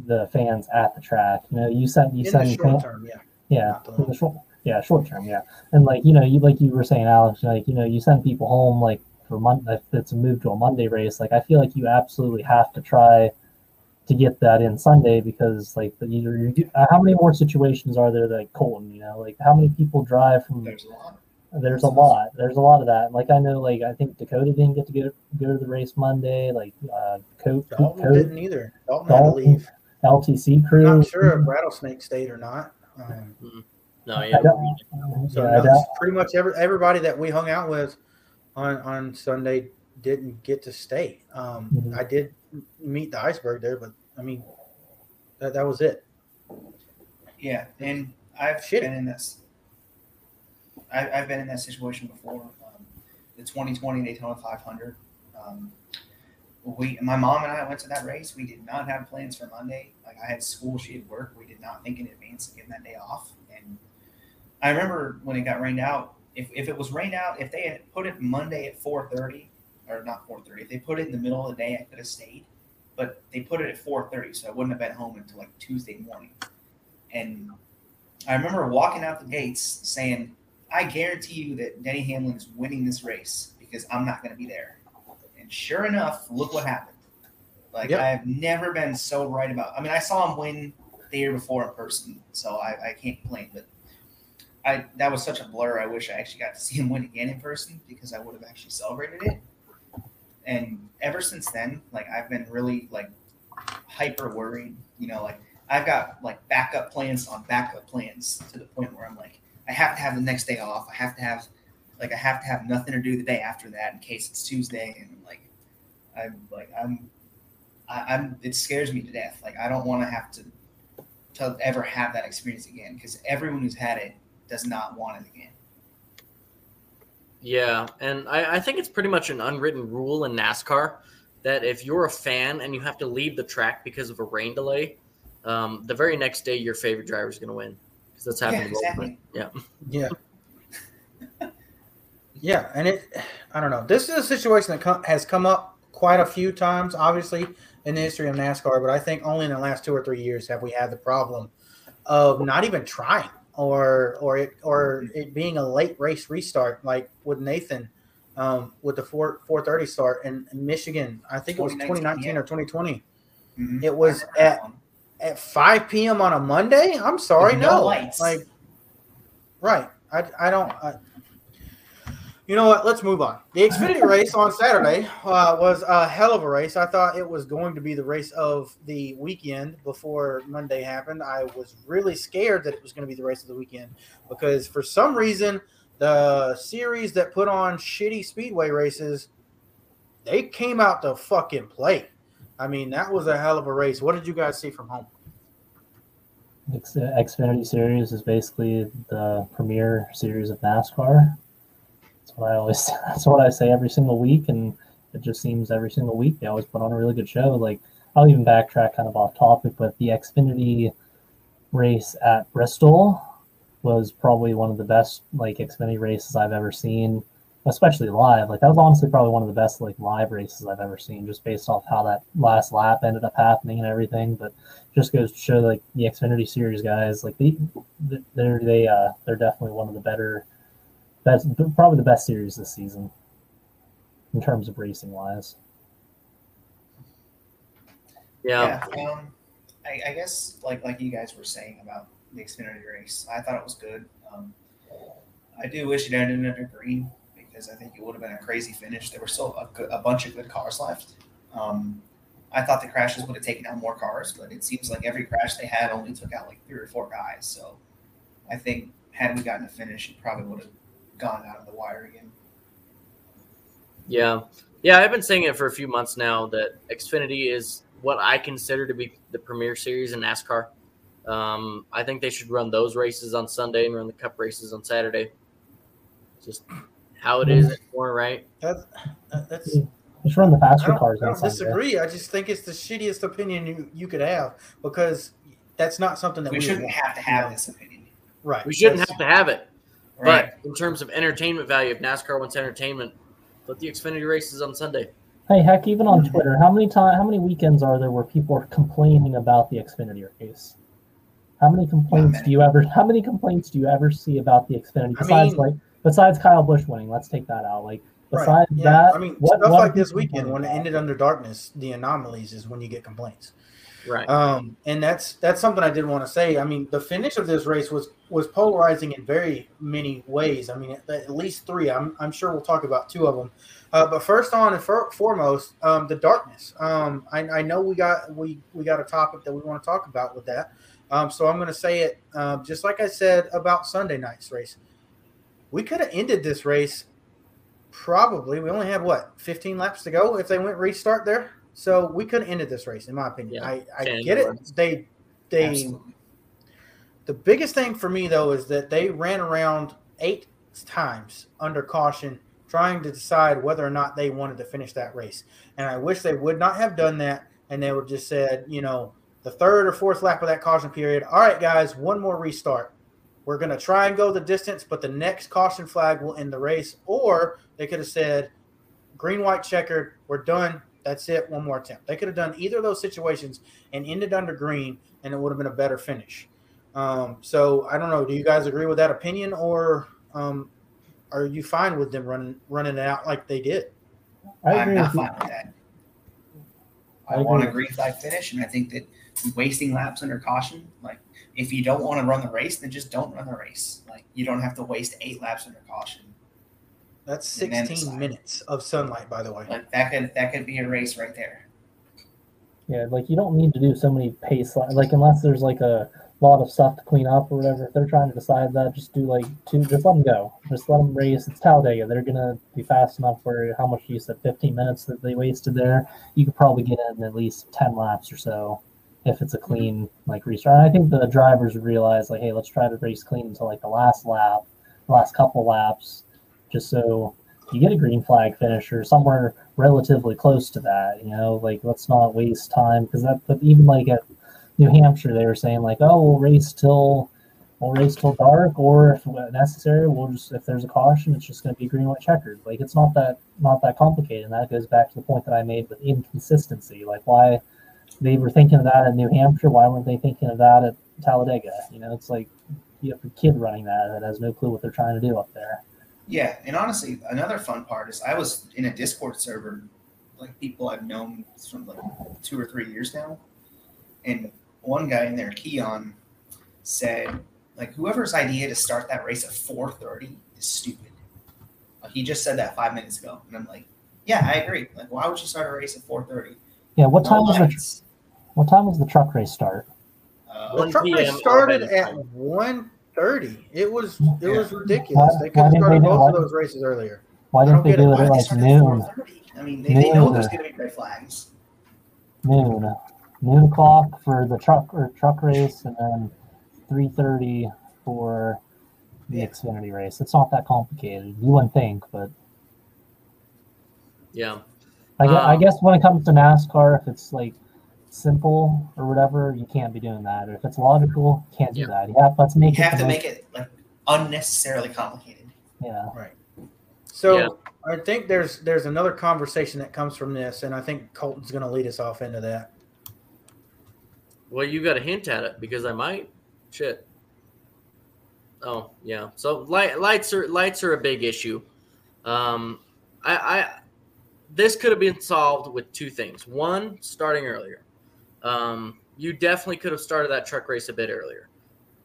the fans at the track. You know, you send you
In
send
short term, yeah.
yeah,
the
short, yeah, short term, yeah, and like you know, you like you were saying, Alex, like you know, you send people home like for month if it's a move to a Monday race. Like I feel like you absolutely have to try to get that in Sunday because like the, you, you, how many more situations are there like Colton? You know, like how many people drive from?
There's a lot.
There's a lot. There's a lot of that. Like I know, like I think Dakota didn't get to go go to the race Monday. Like uh, Co-
Dalton
Co-
didn't either. Dalton had to leave.
LTC crew.
Not sure if Rattlesnake stayed or not. Um,
No,
I
yeah.
don't-
so
yeah,
no,
don't-
pretty much every, everybody that we hung out with on on Sunday didn't get to stay. Um,
Mhm.
I did meet the iceberg there, but I mean, that, that was it.
Yeah, and I've
Shit.
been in this. I, I've been in that situation before. Um, the 2020 Daytona 500. Um, we, my mom and I went to that race. We did not have plans for Monday. Like I had school, she had work. We did not think in advance of getting that day off. And I remember when it got rained out. If, if it was rained out, if they had put it Monday at 4:30, or not 4:30, if they put it in the middle of the day, I could have stayed. But they put it at 4:30, so I wouldn't have been home until like Tuesday morning. And I remember walking out the gates saying, I guarantee you that Denny Hamlin is winning this race because I'm not going to be there. And sure enough, look what happened. Like,
Yep.
I've never been so right about I mean, I saw him win the year before in person, so I, I can't complain. But I that was such a blur. I wish I actually got to see him win again in person because I would have actually celebrated it. And ever since then, like I've been really like hyper worried. You know, like I've got like backup plans on backup plans to the point where I'm like, I have to have the next day off. I have to have like I have to have nothing to do the day after that in case it's Tuesday and like I'm like I'm I, I'm it scares me to death. Like I don't want to have to to ever have that experience again because everyone who's had it does not want it again.
Yeah, and I, I think it's pretty much an unwritten rule in NASCAR that if you're a fan and you have to leave the track because of a rain delay, um, the very next day your favorite driver is going to win because that's
Yeah,
happened.
exactly.
Yeah,
Yeah. yeah, and it, I don't know. This is a situation that com- has come up quite a few times, obviously, in the history of NASCAR, but I think only in the last two or three years have we had the problem of not even trying or or it or it being a late race restart, like with Nathan um, with the four four thirty start in Michigan. I think it was
2019,
2019
yeah.
or 2020
Mhm.
It was
I remember that
at- at 5 p.m. on a Monday. I'm sorry,
no
no,
lights.
like right. I I don't. I, you know what? Let's move on. The [LAUGHS] Xfinity race on Saturday uh, was a hell of a race. I thought it was going to be the race of the weekend before Monday happened. I was really scared that it was going to be the race of the weekend because for some reason the series that put on shitty speedway races, they came out to fucking play. I mean, that was a hell of a race. What did you guys see from home?
X- Xfinity Series is basically the premier series of NASCAR. What I always. [LAUGHS] That's what I say every single week, and it just seems every single week they always put on a really good show. Like I'll even backtrack kind of off topic, but the Xfinity race at Bristol was probably one of the best like Xfinity races I've ever seen, especially live. Like that was honestly probably one of the best like live races I've ever seen, just based off how that last lap ended up happening and everything. But just goes to show like the Xfinity Series guys, like they they're they uh they're definitely one of the better, best probably the best series this season in terms of racing wise.
Yeah.
Yeah. Um, I, I guess like like you guys were saying about the Xfinity race, I thought it was good. Um, I do wish it ended under green because I think it would have been a crazy finish. There were still a, a bunch of good cars left. Um, I thought the crashes would have taken out more cars, but it seems like every crash they had only took out like three or four guys. So I think had we gotten a finish, it probably would have gone out of the wire again.
Yeah. Yeah, I've been saying it for a few months now that Xfinity is what I consider to be the premier series in NASCAR. Um, I think they should run those races on Sunday and run the Cup races on Saturday. Just how it is anymore, right?
That's that's.
Just run the
I
faster
don't,
cars
I don't disagree. I just think it's the shittiest opinion you, you could have because that's not something that
We
we,
shouldn't have to have this opinion.
Right.
We shouldn't
That's-
have to have it.
Right.
But in terms of entertainment value, if NASCAR wants entertainment, put the Xfinity races on Sunday.
Hey, heck, even on. Twitter, how many time, how many weekends are there where people are complaining about the Xfinity race? How many complaints
many.
do you ever? How many complaints do you ever see about the Xfinity?
I
Besides,
mean-
like, besides Kyle Busch winning, let's take that out. Like,
Right.
besides
Yeah.
that,
I mean,
what,
stuff
what
like this weekend when it ended under darkness, the anomalies is when you get complaints.
Right.
Um, and that's that's something I did want to say. I mean, the finish of this race was was polarizing in very many ways. I mean, at, at least three. I'm I'm sure we'll talk about two of them. Uh, but first on and for, foremost, um, the darkness. Um, I, I know we got we we got a topic that we want to talk about with that. Um, so I'm going to say it um, just like I said about Sunday night's race. We could have ended this race probably. We only had what 15 laps to go if they went restart there. So we could have ended this race, in my opinion.
Yeah,
I, I get it.
runs.
They they
Absolutely.
the biggest thing for me though is that they ran around eight times under caution trying to decide whether or not they wanted to finish that race. And I wish they would not have done that and they would just said, you know, the third or fourth lap of that caution period, all right guys, one more restart. We're going to try and go the distance, but the next caution flag will end the race or they could have said green white checkered, we're done. That's it, one more attempt. They could have done either of those situations and ended under green and it would have been a better finish. Um, so I don't know. Do you guys agree with that opinion, or um, are you fine with them running running it out like they did?
I
I'm not
with
fine with that.
I
I, want a green flag finish, and I think that wasting laps under caution, like if you don't want to run the race, then just don't run the race. Like you don't have to waste eight laps under caution.
That's 16 minutes of sunlight, by the way.
Like that could that could be a race right there.
Yeah, like you don't need to do so many pace li- like unless there's like a lot of stuff to clean up or whatever. If they're trying to decide that, just do like two. Just let them go. Just let them race. It's Talladega. They're gonna be fast enough. For how much you said, 15 minutes that they wasted there. You could probably get in at least 10 laps or so if it's a clean like restart. And I think the drivers realize like, hey, let's try to race clean until like the last lap, the last couple laps, just so you get a green flag finish or somewhere relatively close to that. You know, like let's not waste time because that. But even like at New Hampshire, they were saying like, oh, we'll race till we'll race till dark, or if necessary, we'll just if there's a caution, it's just going to be green white checkered. Like it's not that not that complicated. And that goes back to the point that I made with inconsistency. Like why they were thinking of that in New Hampshire, why weren't they thinking of that at Talladega? You know, it's like you have a kid running that that has no clue what they're trying to do up there.
Yeah, and honestly, another fun part is I was in a Discord server, like people I've known from like two or three years now, and one guy in there, Keon, said like whoever's idea to start that race at four thirty is stupid. Like, he just said that five minutes ago, and I'm like, yeah, I agree. Like, why would you start a race at four thirty?
Yeah, what time was the what time was the truck race start?
Uh,
The truck race started at
time.
one thirty. It was it
Yeah.
was ridiculous. They could
Why
have
didn't
started both
why-
of those races earlier.
Why didn't
don't
they
get it.
do
Why
it at like noon?
I mean, they, they know
Noon.
there's going to be red flags.
Noon, noon o'clock for the truck or truck race, and then three thirty for the
Yeah.
Xfinity race. It's not that complicated. You wouldn't think, but
Yeah.
I, gue- I
Um,
guess when it comes to NASCAR, if it's like simple or whatever, you can't be doing that. Or if it's logical, you can't do that. Yeah, let's make
You
it.
have to make it like unnecessarily complicated.
Yeah, Right.
So
Yeah.
I think there's there's another conversation that comes from this, and I think Colton's going to lead us off into that.
Well, you got a hint at it because I might. Shit. Oh yeah. So light, lights are lights are a big issue. Um, I, I this could have been solved with two things. One, starting earlier. Um, you definitely could have started that truck race a bit earlier.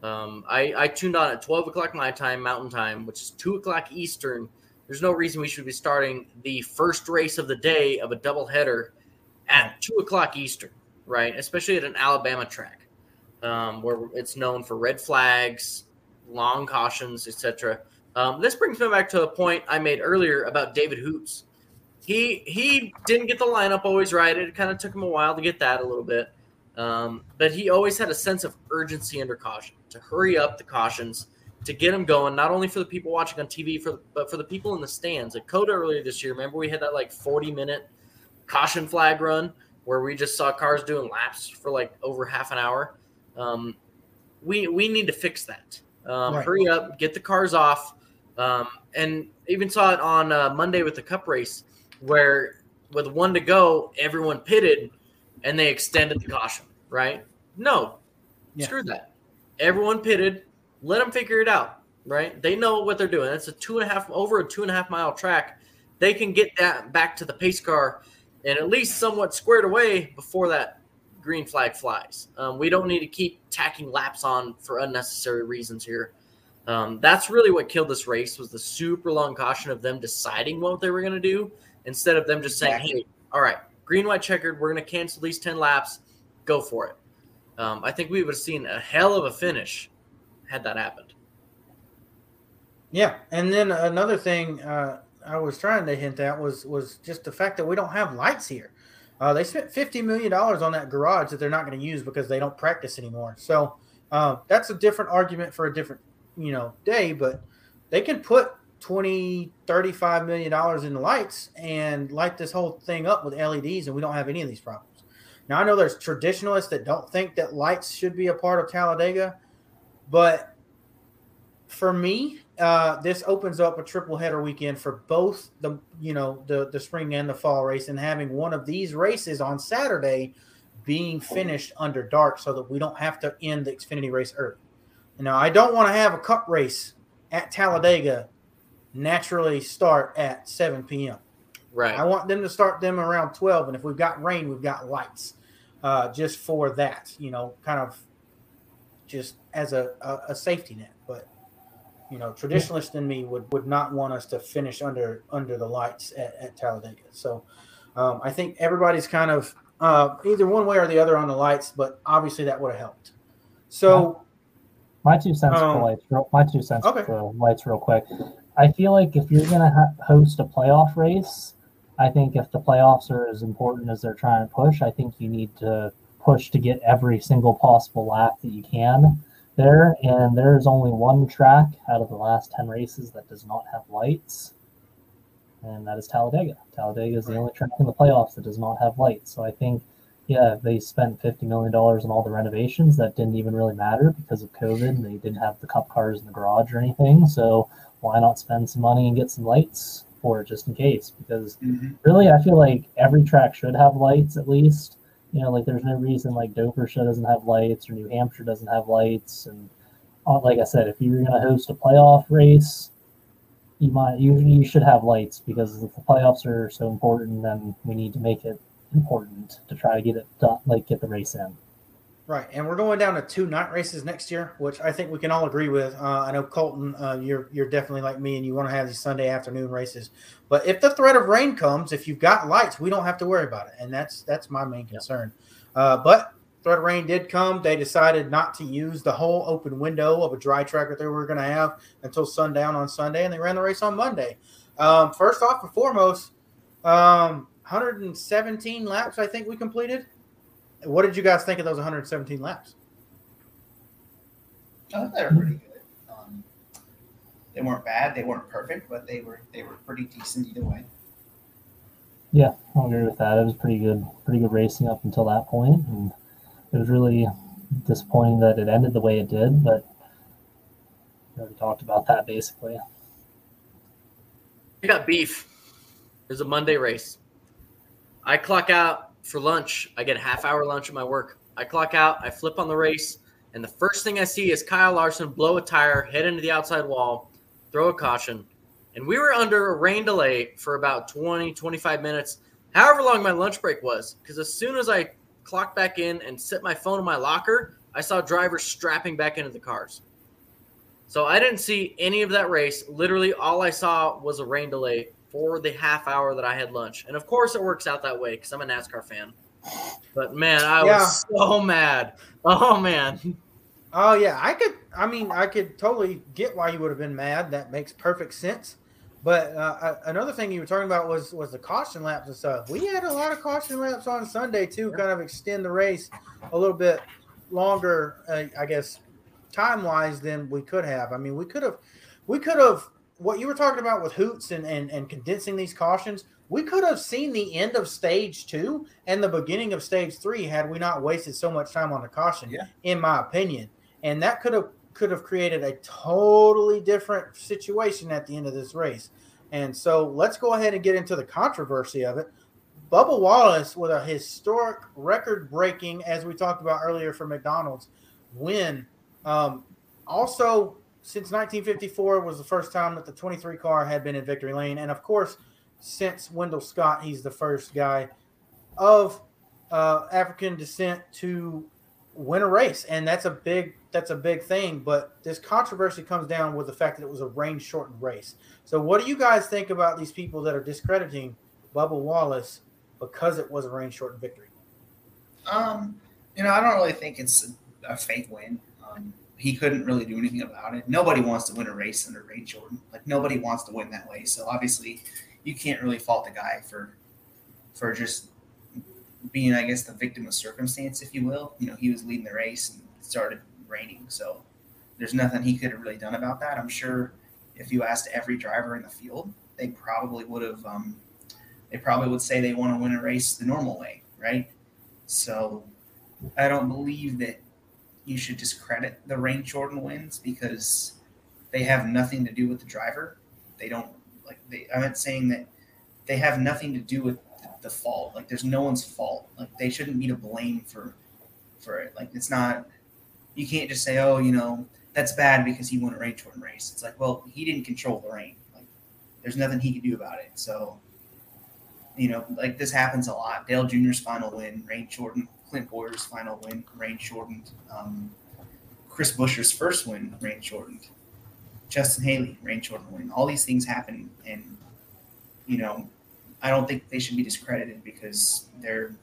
Um, I, I tuned on at 12 o'clock my time, Mountain Time, which is 2 o'clock Eastern. There's no reason we should be starting the first race of the day of a doubleheader at 2 o'clock Eastern, right? Especially at an Alabama track um, where it's known for red flags, long cautions, etc. Um, this brings me back to a point I made earlier about David Hoots. He he didn't get the lineup always right. It kind of took him a while to get that a little bit, um, but he always had a sense of urgency under caution to hurry up the cautions to get them going. Not only for the people watching on TV, for but for the people in the stands. At COTA earlier this year, remember we had that like forty minute caution flag run where we just saw cars doing laps for like over half an hour. Um, we we need to fix that. Um,
Right.
Hurry up, get the cars off, um, and even saw it on uh, Monday with the Cup race where with one to go, everyone pitted and they extended the caution. Right? No,
Yeah.
screw that. Everyone pitted. Let them figure it out. Right? They know what they're doing. It's a two and a half over a two and a half mile track. They can get that back to the pace car and at least somewhat squared away before that green flag flies. Um, we don't need to keep tacking laps on for unnecessary reasons here. Um, that's really what killed this race was the super long caution of them deciding what they were going to do instead of them just saying,
Exactly.
"Hey, all right, green, white, checkered. We're going to cancel these ten laps. Go for it." Um, I think we would have seen a hell of a finish had that happened.
Yeah, and then another thing uh, I was trying to hint at was was just the fact that we don't have lights here. Uh, they spent fifty million dollars on that garage that they're not going to use because they don't practice anymore. So uh, that's a different argument for a different you know day. But they can put 20 35 million dollars in lights and light this whole thing up with LEDs, and we don't have any of these problems. Now I know there's traditionalists that don't think that lights should be a part of Talladega, but for me, uh, this opens up a triple header weekend for both the you know the the spring and the fall race, and having one of these races on Saturday being finished under dark, so that we don't have to end the Xfinity race early. Now, I don't want to have a Cup race at Talladega naturally start at 7 p.m.
Right.
I want them to start them around 12, and if we've got rain, we've got lights, uh, just for that, you know, kind of just as a, a, a safety net. But you know, traditionalist in me would would not want us to finish under under the lights at, at Talladega. So um, I think everybody's kind of uh, either one way or the other on the lights, but obviously that would have helped. So
my two cents
Um,
for lights. Real, my two cents
okay.
for lights, real quick. I feel like if you're gonna ha- host a playoff race, I think if the playoffs are as important as they're trying to push, I think you need to push to get every single possible lap that you can there. And there is only one track out of the last ten races that does not have lights, and that is Talladega. Talladega is the only track in the playoffs that does not have lights. So I think yeah, they spent fifty million dollars on all the renovations that didn't even really matter because of COVID. They didn't have the cup cars in the garage or anything. So why not spend some money and get some lights for it just in case? Because really, I feel like every track should have lights at least. You know, like there's no reason like Dover show doesn't have lights or New Hampshire doesn't have lights. And uh, like I said, if you're going to host a playoff race, you might you you should have lights because if the playoffs are so important, then we need to make it important to try to get it done, like get the race in.
Right, and we're going down to two night races next year, which I think we can all agree with. Uh, I know Colton, uh, you're you're definitely like me, and you want to have these Sunday afternoon races. But if the threat of rain comes, if you've got lights, we don't have to worry about it, and that's that's my main concern. Uh, but threat of rain did come, they decided not to use the whole open window of a dry track that they were going to have until sundown on Sunday, and they ran the race on Monday. Um, first off and foremost, um, 117 laps, I think we completed. What did you guys think of those 117 laps?
Oh, they were pretty good. Um, they weren't bad. They weren't perfect, but they were they were pretty decent either way.
Yeah, I agree with that. It was pretty good, pretty good racing up until that point, and it was really disappointing that it ended the way it did. But we already talked about that basically.
I got beef. It was a Monday race. I clock out for lunch. I get a half hour lunch at my work. I clock out. I flip on the race, and the first thing I see is Kyle Larson blow a tire, head into the outside wall, throw a caution. And we were under a rain delay for about 20, 25 minutes, however long my lunch break was. Because as soon as I clocked back in and set my phone in my locker, I saw drivers strapping back into the cars. So I didn't see any of that race. Literally, all I saw was a rain delay for the half hour that I had lunch. And of course, it works out that way because I'm a NASCAR fan. But man, I
Yeah.
was so mad. Oh man.
Oh yeah, I could. I mean, I could totally get why you would have been mad. That makes perfect sense. But uh, uh, another thing you were talking about was was the caution laps and stuff. We had a lot of caution laps on Sunday too, kind of extend the race a little bit longer, uh, I guess, time wise than we could have. I mean, we could have, we could have. What you were talking about with hoots and, and and condensing these cautions, we could have seen the end of stage two and the beginning of stage three had we not wasted so much time on the caution.
Yeah.
in my opinion, and that could have could have created a totally different situation at the end of this race. And so let's go ahead and get into the controversy of it. Bubba Wallace with a historic record breaking, as we talked about earlier for McDonald's, win. Um, also, since 1954 was the first time that the 23 car had been in victory lane. And of course, since Wendell Scott, he's the first guy of uh, African descent to win a race. And that's a big that's a big thing. But this controversy comes down with the fact that it was a rain shortened race. So what do you guys think about these people that are discrediting Bubba Wallace because it was a rain shortened victory?
Um, you know, I don't really think it's a, a fake win. He couldn't really do anything about it. Nobody wants to win a race under rain shortened. Like nobody wants to win that way. So obviously, you can't really fault the guy for for just being, I guess, the victim of circumstance, if you will. You know, he was leading the race and it started raining, so there's nothing he could have really done about that. I'm sure if you asked every driver in the field, they probably would have. Um, they probably would say they want to win a race the normal way, right? So I don't believe that you should discredit the rain shortened wins because they have nothing to do with the driver. They don't like they I'm not saying that they have nothing to do with the, fault. Like there's no one's fault. Like they shouldn't be to blame for for it. Like it's not you can't just say, Oh, you know, that's bad because he won a rain shortened race. It's like, well, he didn't control the rain. Like there's nothing he could do about it. So you know, like this happens a lot. Dale Jr.'s final win, rain shortened. Clint Bowyer's final win, rain shortened. Um, Chris Buescher's first win, rain shortened. Justin Haley, rain shortened win. All these things happen, and you know, I don't think they should be discredited because they're,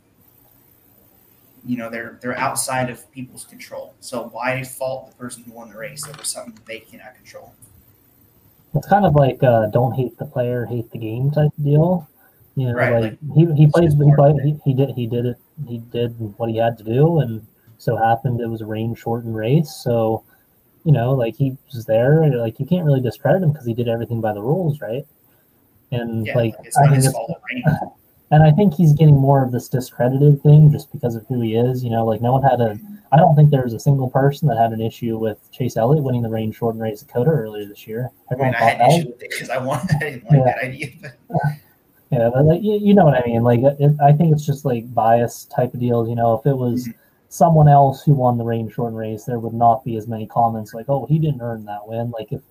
you know, they're they're outside of people's control. So why fault the person who won the race over something they cannot control?
It's kind of like uh, don't hate the player, hate the game type deal. You know,
Right,
like, he he plays, he, played, he he did he did it, he did what he had to do, and so happened it was a rain shortened race. So, you know, like he was there, and like you can't really discredit him because he did everything by the rules, right? And
Yeah,
like I think
his fault it rained. [LAUGHS]
and I think he's getting more of this discredited thing just because of who he is. You know, like no one had a. I don't think there was a single person that had an issue with Chase Elliott winning the rain shortened race at COTA earlier this year.
I mean,
Everyone
I had
that.
issue with it because I wanted, [LAUGHS] I didn't like
Yeah.
that idea. But [LAUGHS]
Yeah, but like, you, you know what I mean. Like, it, I think it's just like bias type of deals. You know, if it was
Mhm.
someone else who won the rain shortened race, there would not be as many comments like, "Oh, he didn't earn that win." Like if,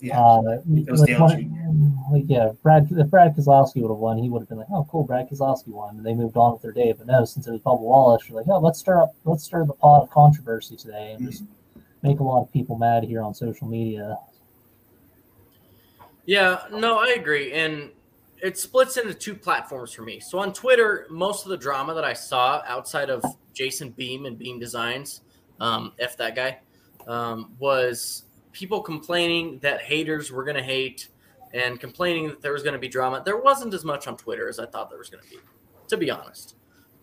yeah,
uh,
it was
like, one- like yeah, Brad if Brad Keselowski would have won, he would have been like, "Oh, cool, Brad Keselowski won," and they moved on with their day. But no, since it was Bubba Wallace, you're like, "Oh, let's stir up, let's stir the pot of controversy today and just make a lot of people mad here on social media."
Yeah, no, I agree. And it splits into two platforms for me. So on Twitter, most of the drama that I saw outside of Jason Beam and Beam Designs, um, f that guy, um, was people complaining that haters were going to hate and complaining that there was going to be drama. There wasn't as much on Twitter as I thought there was going to be, to be honest.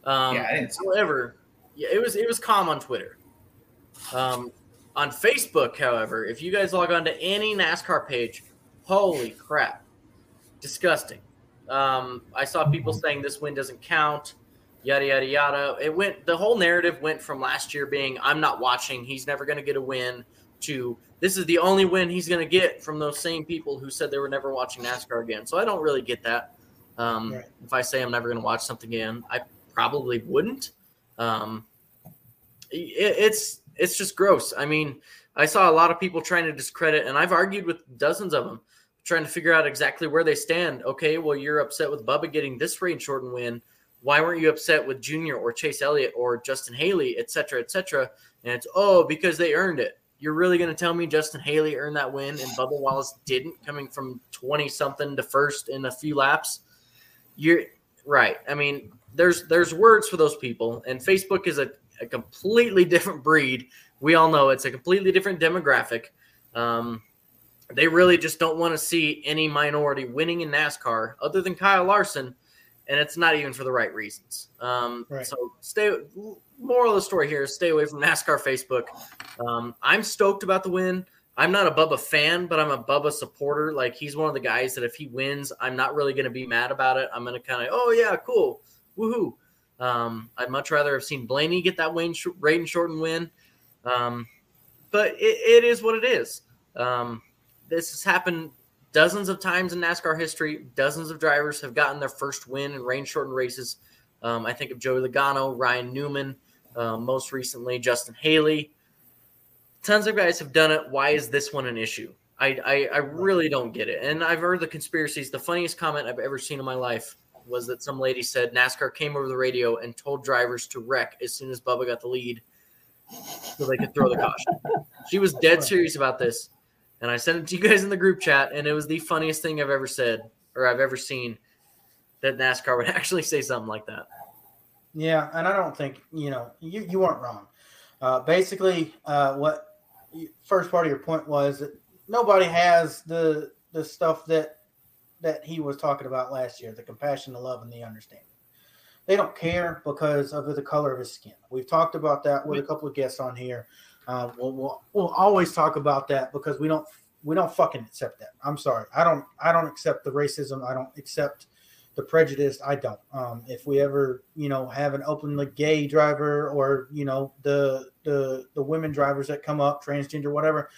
Um,
Yeah, I didn't see
however, yeah, it was it was calm on Twitter. Um, on Facebook, however, if you guys log on to any NASCAR page, holy crap, disgusting. Um, I saw people saying this win doesn't count, yada yada yada. It went the whole narrative went from last year being I'm not watching, he's never going to get a win, to this is the only win he's going to get from those same people who said they were never watching NASCAR again. So I don't really get that. Um,
Right.
If I say I'm never going to watch something again, I probably wouldn't. Um, it, it's it's just gross. I mean, I saw a lot of people trying to discredit, and I've argued with dozens of them, trying to figure out exactly where they stand. Okay, well, you're upset with Bubba getting this rain shortened win. Why weren't you upset with Junior or Chase Elliott or Justin Haley, et cetera, et cetera? And it's oh because they earned it. You're really going to tell me Justin Haley earned that win and Bubba Wallace didn't, coming from twenty something to first in a few laps? You're right. I mean, there's there's words for those people, and Facebook is a, a completely [LAUGHS] different breed. We all know it's a completely different demographic. Um, they really just don't want to see any minority winning in NASCAR other than Kyle Larson, and it's not even for the right reasons. Um,
Right.
So stay. Moral of the story here is stay away from NASCAR Facebook. Um, I'm stoked about the win. I'm not a Bubba fan, but I'm a Bubba supporter. Like he's one of the guys that if he wins, I'm not really going to be mad about it. I'm going to kind of, oh yeah, cool, woohoo. Um, I'd much rather have seen Blaney get that win, sh- rain shortened win. Um, but it, it is what it is. Um, this has happened dozens of times in NASCAR history. Dozens of drivers have gotten their first win in rain shortened races. Um, I think of Joey Logano, Ryan Newman, uh, most recently Justin Haley. Tons of guys have done it. Why is this one an issue? I, I, I really don't get it. And I've heard the conspiracies. The funniest comment I've ever seen in my life was that some lady said NASCAR came over the radio and told drivers to wreck as soon as Bubba got the lead so they could throw the caution. She was dead serious about this. And I sent it to you guys in the group chat, and it was the funniest thing I've ever said or I've ever seen that NASCAR would [LAUGHS] actually say something like that.
Yeah, and I don't think you know you, you weren't wrong. Uh, basically, uh, what you, first part of your point was that nobody has the the stuff that that he was talking about last year: the compassion, the love, and the understanding. They don't care because of the color of his skin. We've talked about that with a couple of guests on here. Uh, we'll, we'll we'll always talk about that because we don't we don't fucking accept that. I'm sorry, I don't I don't accept the racism. I don't accept the prejudice. I don't. Um if we ever you know have an openly gay driver or you know the the the women drivers that come up transgender whatever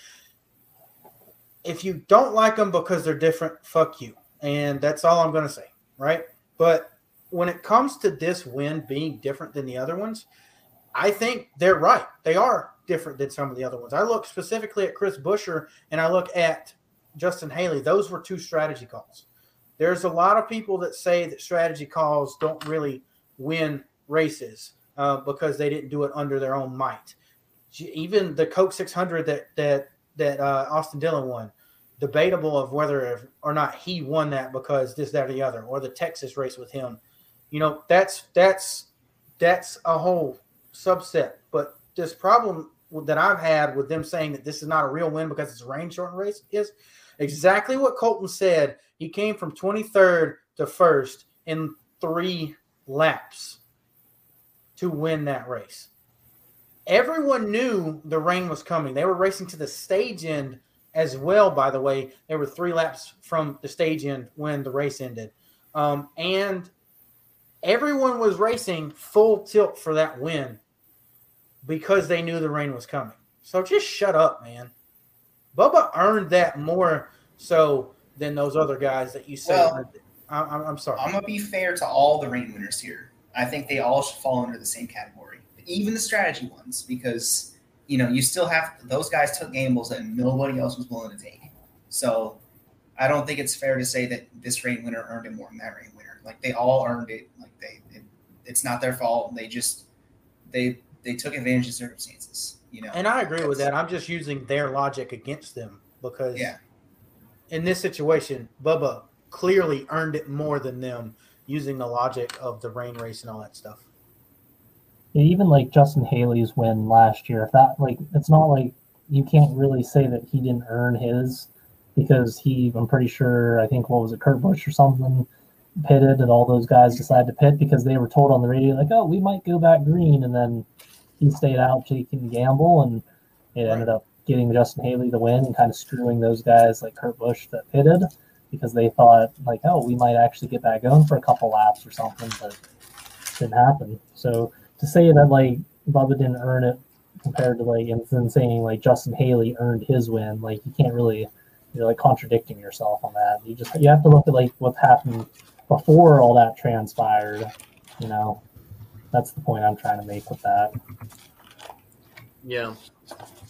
if you don't like them because they're different fuck you. And that's all i'm going to say right? But when it comes to this win being different than the other ones i think they're right. They are different than some of the other ones i look specifically at chris Buescher and i look at justin haley those were two strategy calls there's a lot of people that say that strategy calls don't really win races uh, because they didn't do it under their own might. Even the Coke 600 that that that uh, Austin Dillon won, debatable of whether or not he won that because this, that, or the other, or the Texas race with him. You know, that's that's that's a whole subset. But this problem that I've had with them saying that this is not a real win because it's a rain shortened race is exactly what Colton said. He came from 23rd to first in three laps to win that race. Everyone knew the rain was coming. They were racing to the stage end as well, by the way. They were three laps from the stage end when the race ended. Um, and everyone was racing full tilt for that win because they knew the rain was coming. So just shut up, man. Bubba earned that more so than those other guys that you said.
Well,
I, I'm, I'm sorry.
I'm gonna be fair to all the rain winners here. I think they all should fall under the same category, even the strategy ones, because you know you still have those guys took gambles that nobody else was willing to take. So I don't think it's fair to say that this rain winner earned it more than that rain winner. Like they all earned it. Like they, it, it's not their fault. They just they they took advantage of circumstances. You know,
And I agree with that. I'm just using their logic against them because
Yeah.
in this situation, Bubba clearly earned it more than them using the logic of the rain race and all that stuff.
Yeah, even like Justin Haley's win last year, if that like it's not like you can't really say that he didn't earn his because he I'm pretty sure I think what was it, Kurt Busch or something pitted and all those guys decided to pit because they were told on the radio like, Oh, we might go back green and then he stayed out taking the gamble and it ended up getting Justin Haley the win and kind of screwing those guys like Kurt Busch that pitted because they thought like, oh, we might actually get back going for a couple laps or something, but it didn't happen. So to say that like Bubba didn't earn it compared to like and then saying like Justin Haley earned his win, like you can't really you're like contradicting yourself on that. You just you have to look at like what's happened before all that transpired. You know, that's the point I'm trying to make with that.
Yeah,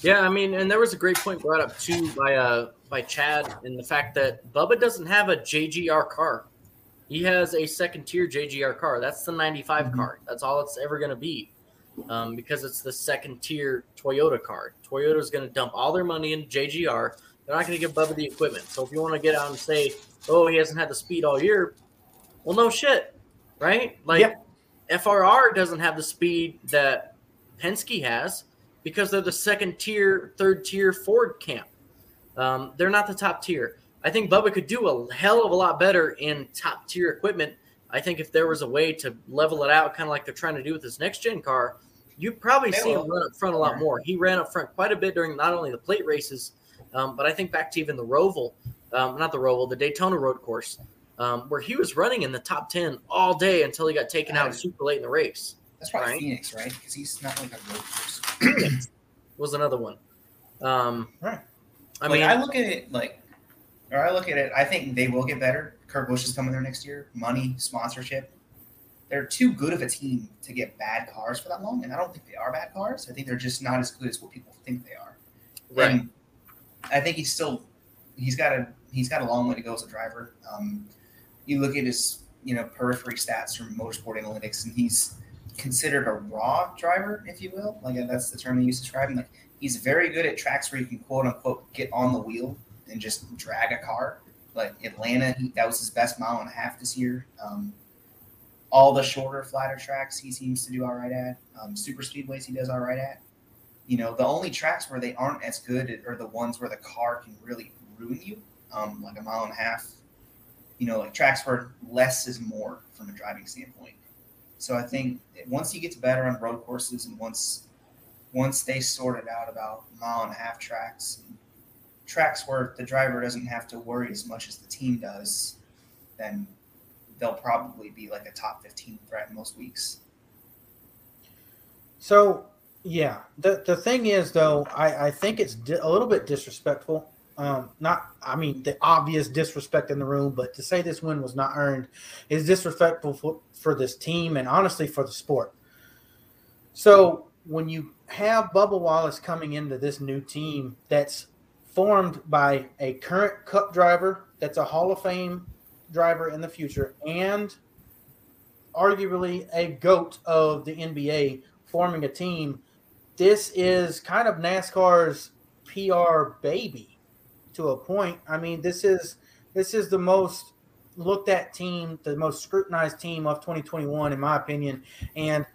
yeah. I mean, and there was a great point brought up too by uh by Chad in the fact that Bubba doesn't have a JGR car. He has a second tier JGR car. That's the 95 mm-hmm. car. That's all it's ever going to be um, because it's the second tier Toyota car. Toyota is going to dump all their money into JGR. They're not going to give Bubba the equipment. So if you want to get out and say, oh, he hasn't had the speed all year, well, no shit, right? Like yep. FRR doesn't have the speed that Penske has because they're the second tier, third tier Ford camp. Um, they're not the top tier. I think Bubba could do a hell of a lot better in top tier equipment. I think if there was a way to level it out, kind of like they're trying to do with this next gen car, you'd probably they see him run up front a lot more. He ran up front quite a bit during not only the plate races, um, but I think back to even the Roval, um, not the Roval, the Daytona Road Course, um, where he was running in the top 10 all day until he got taken out super late in the race.
That's probably right? Phoenix, right? Because he's not like a road [CLEARS THROAT] [CLEARS THROAT]
was another one. Um,
right. I mean, I look at it like, or I look at it. I think they will get better. Kurt Busch is coming there next year. Money, sponsorship. They're too good of a team to get bad cars for that long, and I don't think they are bad cars. I think they're just not as good as what people think they are. Right. And I think he's still he's got a he's got a long way to go as a driver. Um, you look at his you know periphery stats from Motorsport Analytics, and he's considered a raw driver, if you will. Like that's the term they use to describe him. Like he's very good at tracks where you can quote unquote get on the wheel and just drag a car. Like Atlanta, he, that was his best mile and a half this year. Um, all the shorter, flatter tracks he seems to do all right at. Um, super speedways he does all right at. You know, the only tracks where they aren't as good are the ones where the car can really ruin you, um, like a mile and a half. You know, like tracks where less is more from a driving standpoint. So I think once he gets better on road courses and once once they sorted out about mile and a half tracks, tracks where the driver doesn't have to worry as much as the team does, then they'll probably be like a top 15 threat most weeks.
So, yeah, the, the thing is, though, I, I think it's di- a little bit disrespectful. Um, not, I mean, the obvious disrespect in the room, but to say this win was not earned is disrespectful for, for this team and honestly for the sport. So, when you have Bubba Wallace coming into this new team that's formed by a current cup driver that's a Hall of Fame driver in the future and arguably a GOAT of the NBA forming a team, this is kind of NASCAR's PR baby to a point. I mean, this is this is the most looked at team, the most scrutinized team of 2021, in my opinion. And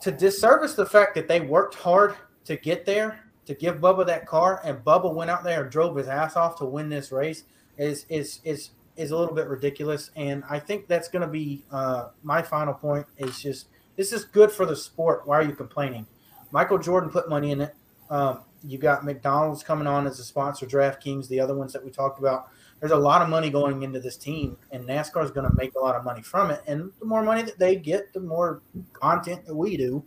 to disservice the fact that they worked hard to get there, to give Bubba that car, and Bubba went out there and drove his ass off to win this race is is is is a little bit ridiculous. And I think that's going to be uh, my final point. Is just this is good for the sport. Why are you complaining? Michael Jordan put money in it. Um, you got McDonald's coming on as a sponsor, DraftKings, the other ones that we talked about there's a lot of money going into this team, and NASCAR is going to make a lot of money from it. And the more money that they get, the more content that we do.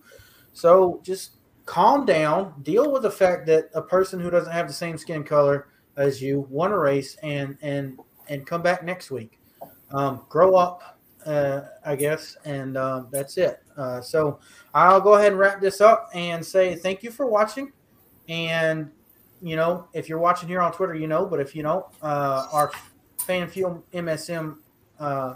So just calm down, deal with the fact that a person who doesn't have the same skin color as you won a race, and and and come back next week. Um, grow up, uh, I guess, and um, that's it. Uh, so I'll go ahead and wrap this up and say thank you for watching, and you know, if you're watching here on Twitter, you know, but if you don't, uh, our Fan Fuel MSM uh,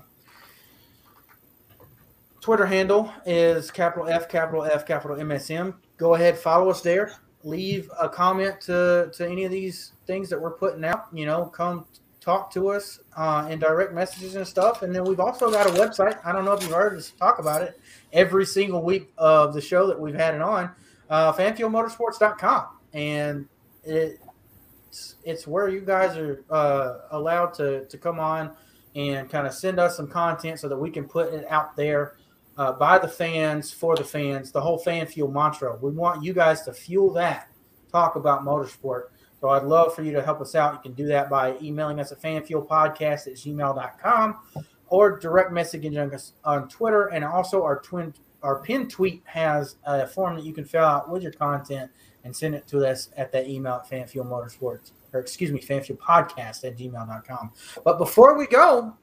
Twitter handle is capital F, capital F, capital MSM. Go ahead, follow us there. Leave a comment to, to any of these things that we're putting out. You know, come talk to us uh, in direct messages and stuff. And then we've also got a website. I don't know if you've heard us talk about it every single week of the show that we've had it on, uh, fanfuelmotorsports.com. And it's, it's where you guys are uh, allowed to, to come on and kind of send us some content so that we can put it out there uh, by the fans, for the fans, the whole fan fuel mantra. We want you guys to fuel that, talk about motorsport. So I'd love for you to help us out. You can do that by emailing us at fanfuelpodcast at gmail.com or direct messaging us on Twitter. And also our twin our pin tweet has a form that you can fill out with your content and send it to us at that email at fanfuel motorsports or excuse me, fanfuelpodcast at gmail.com. But before we go,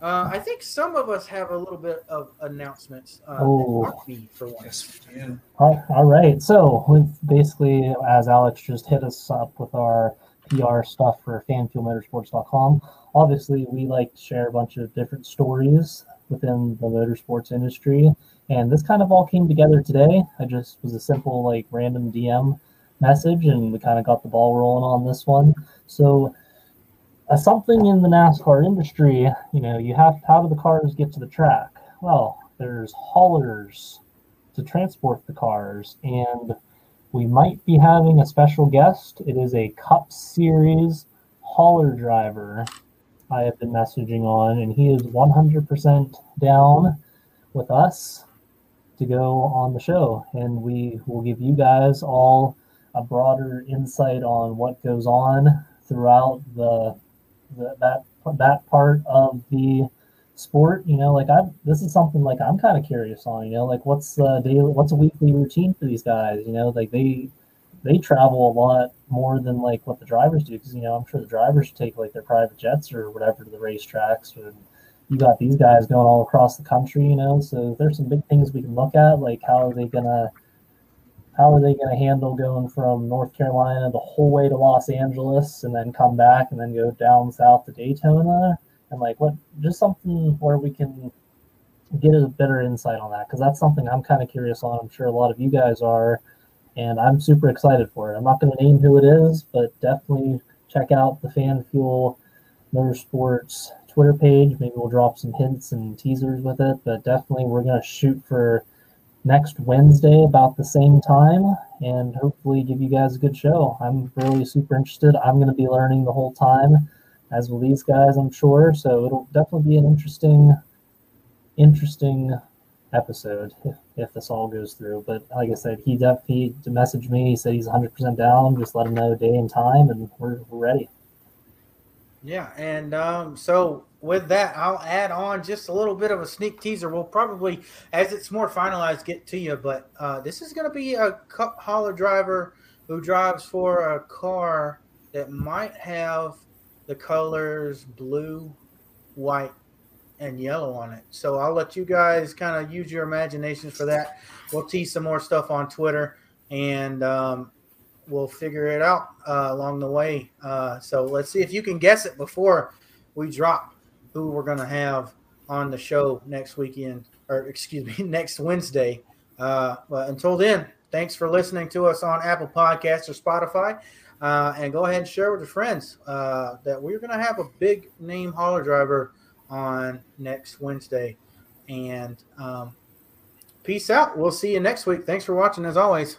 uh, I think some of us have a little bit of announcements. Uh,
Oh.
for once.
Yeah.
All all right. So with basically, as Alex just hit us up with our PR stuff for fanfuelmotorsports.com, obviously we like to share a bunch of different stories within the motorsports industry. And this kind of all came together today. I just was a simple like random DM message and we kind of got the ball rolling on this one. So uh, something in the NASCAR industry, you know, you have how do the cars get to the track? Well, there's haulers to transport the cars, and we might be having a special guest. It is a Cup Series hauler driver I have been messaging on, and he is 100% down with us to go on the show, and we will give you guys all a broader insight on what goes on throughout the, the that that part of the sport. You know like i this is something like i'm kind of curious on you know like what's the daily what's a weekly routine for these guys? You know like they they travel a lot more than like what the drivers do because you know i'm sure the drivers take like their private jets or whatever to the racetracks and you got these guys going all across the country you know so there's some big things we can look at like how are they gonna how are they to handle going from North Carolina the whole way to Los Angeles and then come back and then go down south to Daytona? And like, what, just something where we can get a better insight on that because that's something I'm kind of curious on. I'm sure a lot of you guys are, and I'm super excited for it. I'm not going to name who it is, but definitely check out the Fan Fuel Motorsports Twitter page. Maybe we'll drop some hints and teasers with it, but definitely we're going to shoot for next Wednesday about the same time and hopefully give you guys a good show. I'm really super interested. I'm going to be learning the whole time, as will these guys, I'm sure. So it'll definitely be an interesting, interesting episode if, this all goes through. But like I said, he definitely messaged me. He said he's 100% down. Just let him know day and time, and we're, we're ready.
Yeah, and um, so with that, I'll add on just a little bit of a sneak teaser. We'll probably, as it's more finalized, get to you. But uh, this is going to be a cup hauler driver who drives for a car that might have the colors blue, white, and yellow on it. So I'll let you guys kind of use your imaginations for that. We'll tease some more stuff on Twitter, and um, we'll figure it out uh, along the way. Uh, so let's see if you can guess it before we drop who we're going to have on the show next weekend, or excuse me, [LAUGHS] next Wednesday. Uh, but until then, thanks for listening to us on Apple Podcasts or Spotify. Uh, and go ahead and share with your friends uh, that we're going to have a big name hauler driver on next Wednesday. And um, peace out. We'll see you next week. Thanks for watching as always.